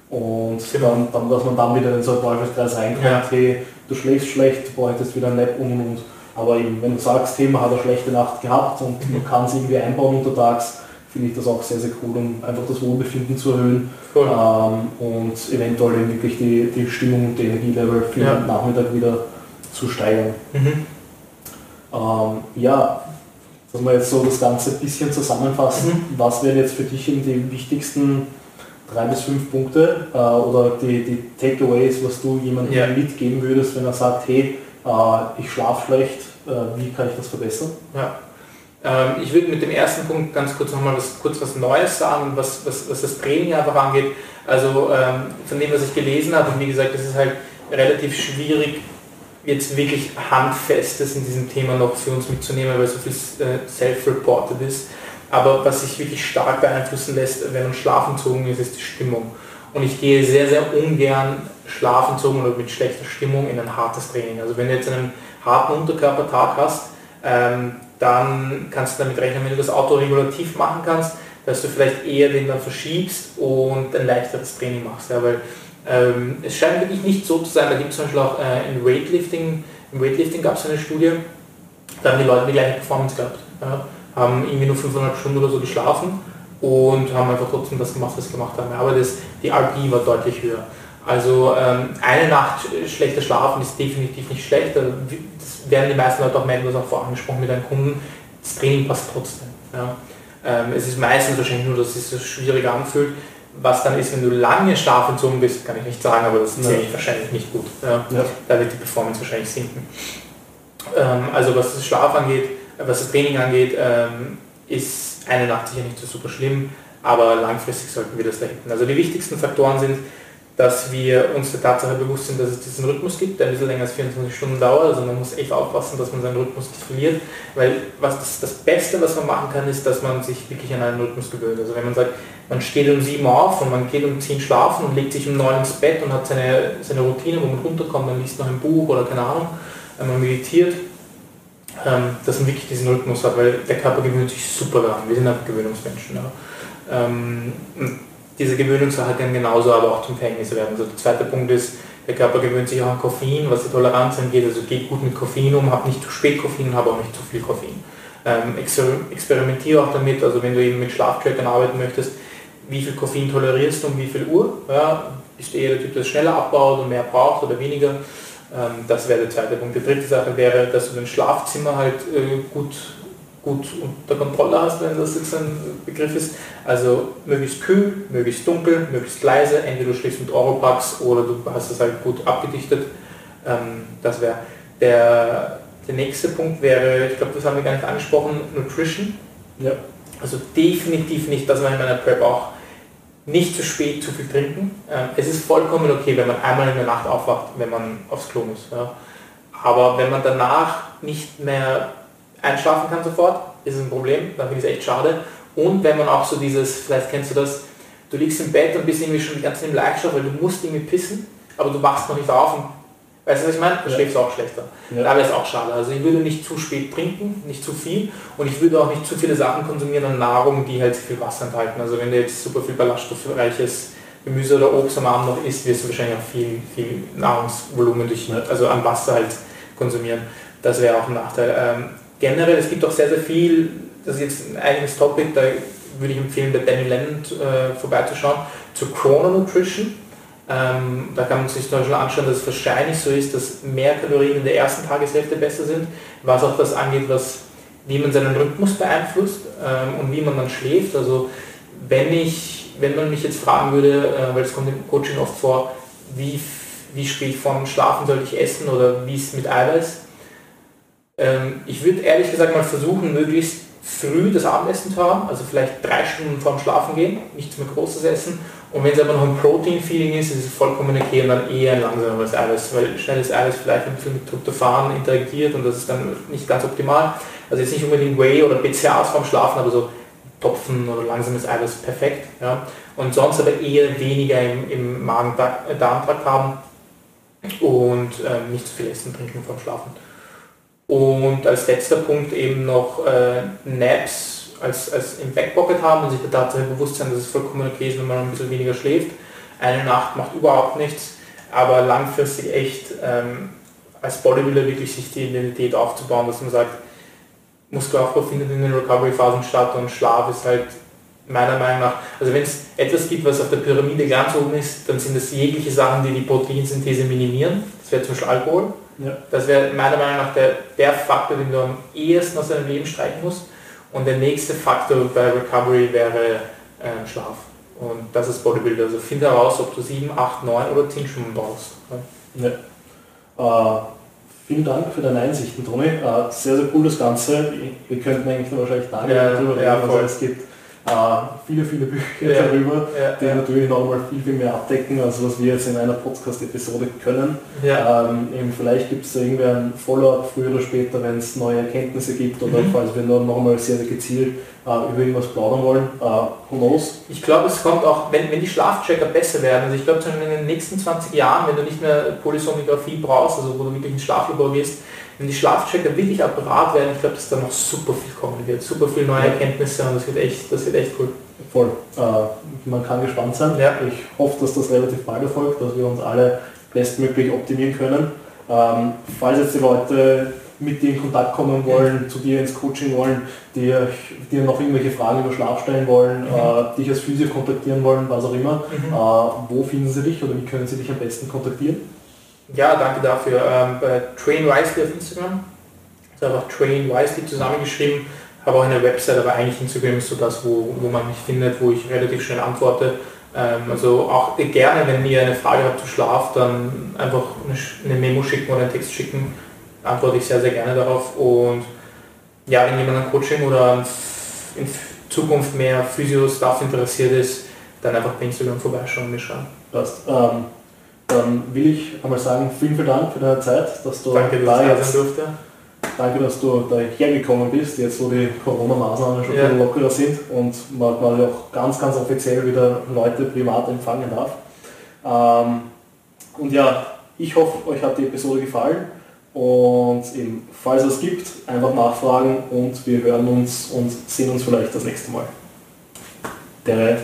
Und genau. dann, dann, dass man dann wieder in so einen Teufelskreis reinkommt, ja. hey, du schläfst schlecht, du bräuchtest wieder ein Nap um und aber eben, wenn du sagst, hey, man hat eine schlechte Nacht gehabt und man kann es irgendwie einbauen untertags, finde ich das auch sehr, sehr cool, um einfach das Wohlbefinden zu erhöhen cool. ähm, und eventuell wirklich die, die Stimmung und die Energielevel für ja. den Nachmittag wieder zu steigern. Mhm. Ähm, ja, dass wir jetzt so das Ganze ein bisschen zusammenfassen, mhm. was wären jetzt für dich die wichtigsten drei bis fünf Punkte äh, oder die, die Takeaways, was du jemandem ja. mitgeben würdest, wenn er sagt, hey, äh, ich schlafe schlecht, äh, wie kann ich das verbessern? Ja. Ähm, ich würde mit dem ersten Punkt ganz kurz nochmal was, kurz was Neues sagen, was, was, was das Training einfach angeht. Also ähm, von dem, was ich gelesen habe, und wie gesagt, es ist halt relativ schwierig, jetzt wirklich Handfestes in diesem Thema noch für uns mitzunehmen, weil so viel äh, self-reported ist. Aber was sich wirklich stark beeinflussen lässt, wenn man schlafenzogen ist, ist die Stimmung. Und ich gehe sehr, sehr ungern schlafenzogen oder mit schlechter Stimmung in ein hartes Training. Also wenn du jetzt einen harten Unterkörpertag hast, ähm, dann kannst du damit rechnen, wenn du das Auto regulativ machen kannst, dass du vielleicht eher den dann verschiebst und ein leichteres Training machst. Ja, weil ähm, es scheint wirklich nicht so zu sein, da gibt es zum Beispiel auch äh, in Weightlifting, im Weightlifting gab es eine Studie, da haben die Leute die gleiche Performance gehabt. Ja, haben irgendwie nur 500 Stunden oder so geschlafen und haben einfach trotzdem das gemacht, was sie gemacht haben. Aber das, die RP war deutlich höher. Also ähm, eine Nacht schlechter schlafen ist definitiv nicht schlecht. Das werden die meisten Leute auch merken, das auch vorher angesprochen mit einem Kunden. Das Training passt trotzdem. Ja. Ähm, es ist meistens wahrscheinlich nur, dass es sich so schwierig anfühlt. Was dann ist, wenn du lange schlafentzogen bist, kann ich nicht sagen, aber das sehe ich wahrscheinlich nicht gut. Ja. Ja. Da wird die Performance wahrscheinlich sinken. Ähm, also was das Schlaf angeht, was das Training angeht, ähm, ist eine Nacht sicher nicht so super schlimm, aber langfristig sollten wir das da hinten. Also die wichtigsten Faktoren sind, dass wir uns der Tatsache bewusst sind, dass es diesen Rhythmus gibt, der ein bisschen länger als 24 Stunden dauert. Also man muss echt aufpassen, dass man seinen Rhythmus nicht verliert, weil was das, das Beste, was man machen kann, ist, dass man sich wirklich an einen Rhythmus gewöhnt. Also wenn man sagt, man steht um 7 auf und man geht um 10 schlafen und legt sich um 9 ins Bett und hat seine, seine Routine, wo man runterkommt, man liest noch ein Buch oder keine Ahnung, man meditiert, ähm, dass man wirklich diesen Rhythmus hat, weil der Körper gewöhnt sich super daran. Wir sind einfach Gewöhnungsmenschen. Ja. Ähm, diese Gewöhnungssache kann genauso aber auch zum Verhängnis werden. Also der zweite Punkt ist, der Körper gewöhnt sich auch an Koffein, was die Toleranz angeht. Also geht gut mit Koffein um, hab nicht zu spät Koffein, habe auch nicht zu viel Koffein. Ähm, experimentiere auch damit, also wenn du eben mit Schlaftrackern arbeiten möchtest, wie viel Koffein tolerierst du um wie viel Uhr? Ja, bist du eher der Typ, der schneller abbaut und mehr braucht oder weniger? Ähm, das wäre der zweite Punkt. Die dritte Sache wäre, dass du dein Schlafzimmer halt äh, gut gut unter Kontrolle hast, wenn das jetzt ein Begriff ist. Also möglichst kühl, möglichst dunkel, möglichst leise, entweder du schläfst mit Oropax oder du hast es halt gut abgedichtet. Ähm, das wäre der, der nächste Punkt wäre, ich glaube, das haben wir gar nicht angesprochen, Nutrition. Ja. Also definitiv nicht, dass man in meiner Prep auch nicht zu spät zu viel trinken. Ähm, es ist vollkommen okay, wenn man einmal in der Nacht aufwacht, wenn man aufs Klo muss. Ja. Aber wenn man danach nicht mehr einschlafen kann sofort, ist es ein Problem, dann finde ich es echt schade. Und wenn man auch so dieses, vielleicht kennst du das, du liegst im Bett und bist irgendwie schon Zeit im Leichtschlaf, weil du musst irgendwie pissen, aber du wachst noch nicht auf und Weißt du, was ich meine? Du ja. schläfst auch schlechter. Ja. Da wäre es auch schade. Also ich würde nicht zu spät trinken, nicht zu viel und ich würde auch nicht zu viele Sachen konsumieren an Nahrung, die halt viel Wasser enthalten. Also wenn du jetzt super viel ballaststoffreiches Gemüse oder Obst am Abend noch isst, wirst du wahrscheinlich auch viel, viel Nahrungsvolumen durch, also an Wasser halt konsumieren. Das wäre auch ein Nachteil. Ähm, generell, es gibt auch sehr, sehr viel, das ist jetzt ein eigenes Topic, da würde ich empfehlen, bei Danny Lennon äh, vorbeizuschauen, zu Chrono Nutrition. Ähm, da kann man sich zum Beispiel anschauen, dass es wahrscheinlich so ist, dass mehr Kalorien in der ersten Tageshälfte besser sind, was auch das angeht, was, wie man seinen Rhythmus beeinflusst ähm, und wie man dann schläft. Also wenn ich, wenn man mich jetzt fragen würde, äh, weil es kommt im Coaching oft vor, wie, wie spät vorm Schlafen soll ich essen oder wie es mit Eiweiß, ähm, ich würde ehrlich gesagt mal versuchen, möglichst früh das Abendessen zu haben, also vielleicht drei Stunden vorm Schlafen gehen, nichts mehr Großes essen. Und wenn es aber noch ein Protein-Feeling ist, ist es vollkommen okay und dann eher ein langsameres Eiweiß, weil schnelles Eiweiß vielleicht ein bisschen mit Tryptophan interagiert und das ist dann nicht ganz optimal. Also jetzt nicht unbedingt Whey oder BCAAs vorm Schlafen, aber so Topfen oder langsames Eiweiß perfekt. Ja. Und sonst aber eher weniger im, im Magen-Darm-Trakt haben und ähm, nicht zu viel essen, trinken vorm Schlafen. Und als letzter Punkt eben noch äh, Naps als, als im Backpocket haben und sich der Tatsache bewusst sein, dass es vollkommen okay ist, wenn man ein bisschen weniger schläft. Eine Nacht macht überhaupt nichts, aber langfristig echt ähm, als Bodybuilder wirklich sich die Identität aufzubauen, dass man sagt, Muskelaufbau findet in den Recovery-Phasen statt und Schlaf ist halt meiner Meinung nach, also wenn es etwas gibt, was auf der Pyramide ganz oben ist, dann sind es jegliche Sachen, die die Proteinsynthese minimieren. Das wäre zum Beispiel Alkohol. Ja. Das wäre meiner Meinung nach der, der Faktor, den du am ehesten aus deinem Leben streichen musst. Und der nächste Faktor bei Recovery wäre äh, Schlaf. Und das ist Bodybuilder. Also finde heraus, ob du 7, 8, 9 oder 10 Stunden brauchst. Ja. Äh, vielen Dank für deine Einsichten, Toni. Äh, sehr, sehr cool das Ganze. Wir könnten eigentlich nur wahrscheinlich Tage ja, darüber reden, ja, was es gibt. Äh, viele, viele Bücher Ja. darüber, Ja, die ja. natürlich nochmal viel, viel mehr abdecken, als was wir jetzt in einer Podcast-Episode können. Ähm, eben vielleicht gibt es da irgendwie ein Follow-up früher oder später, wenn es neue Erkenntnisse gibt oder Mhm. falls wir nur nochmal sehr, gezielt äh, über irgendwas plaudern wollen. Äh, who knows? Ich glaube, es kommt auch, wenn, wenn die Schlafchecker besser werden, also ich glaube in den nächsten 20 Jahren, wenn du nicht mehr Polysonographie brauchst, also wo du wirklich ins Schlaflabor gehst, wenn die Schlafchecker wirklich apparat werden, ich glaube, dass da noch super viel kommen wird, super viel neue. Erkenntnisse und das wird echt, das wird echt cool. Voll. Äh, man kann gespannt sein. Ja. Ich hoffe, dass das relativ bald erfolgt, dass wir uns alle bestmöglich optimieren können. Ähm, falls jetzt die Leute mit dir in Kontakt kommen wollen, zu dir ins Coaching wollen, die dir noch irgendwelche Fragen über Schlaf stellen wollen, Mhm. äh, dich als Physio kontaktieren wollen, was auch immer, Mhm. äh, wo finden sie dich oder wie können sie dich am besten kontaktieren? Ja, danke dafür. Ähm, bei Train Wisely auf Instagram, ist einfach Train Wisely zusammengeschrieben, habe auch eine Website, aber eigentlich Instagram ist so das, wo, wo man mich findet, wo ich relativ schnell antworte. Ähm, also auch gerne, wenn ihr eine Frage habt zu Schlaf, dann einfach eine, Memo schicken oder einen Text schicken, antworte ich sehr, sehr gerne darauf. Und ja, wenn jemand an Coaching oder in Zukunft mehr Physio-Stuff interessiert ist, dann einfach bei Instagram vorbeischauen und mir schreiben. Passt. Ähm, dann will ich einmal sagen, vielen, vielen Dank für deine Zeit, dass du Danke, dass da ich da jetzt durfte. Danke, dass du da hergekommen bist, jetzt wo die Corona-Maßnahmen schon Ja. ein lockerer sind und man quasi auch ganz, ganz offiziell wieder Leute privat empfangen darf. Ähm, und ja, ich hoffe, euch hat die Episode gefallen und eben, falls es gibt, einfach nachfragen und wir hören uns und sehen uns vielleicht das nächste Mal. Der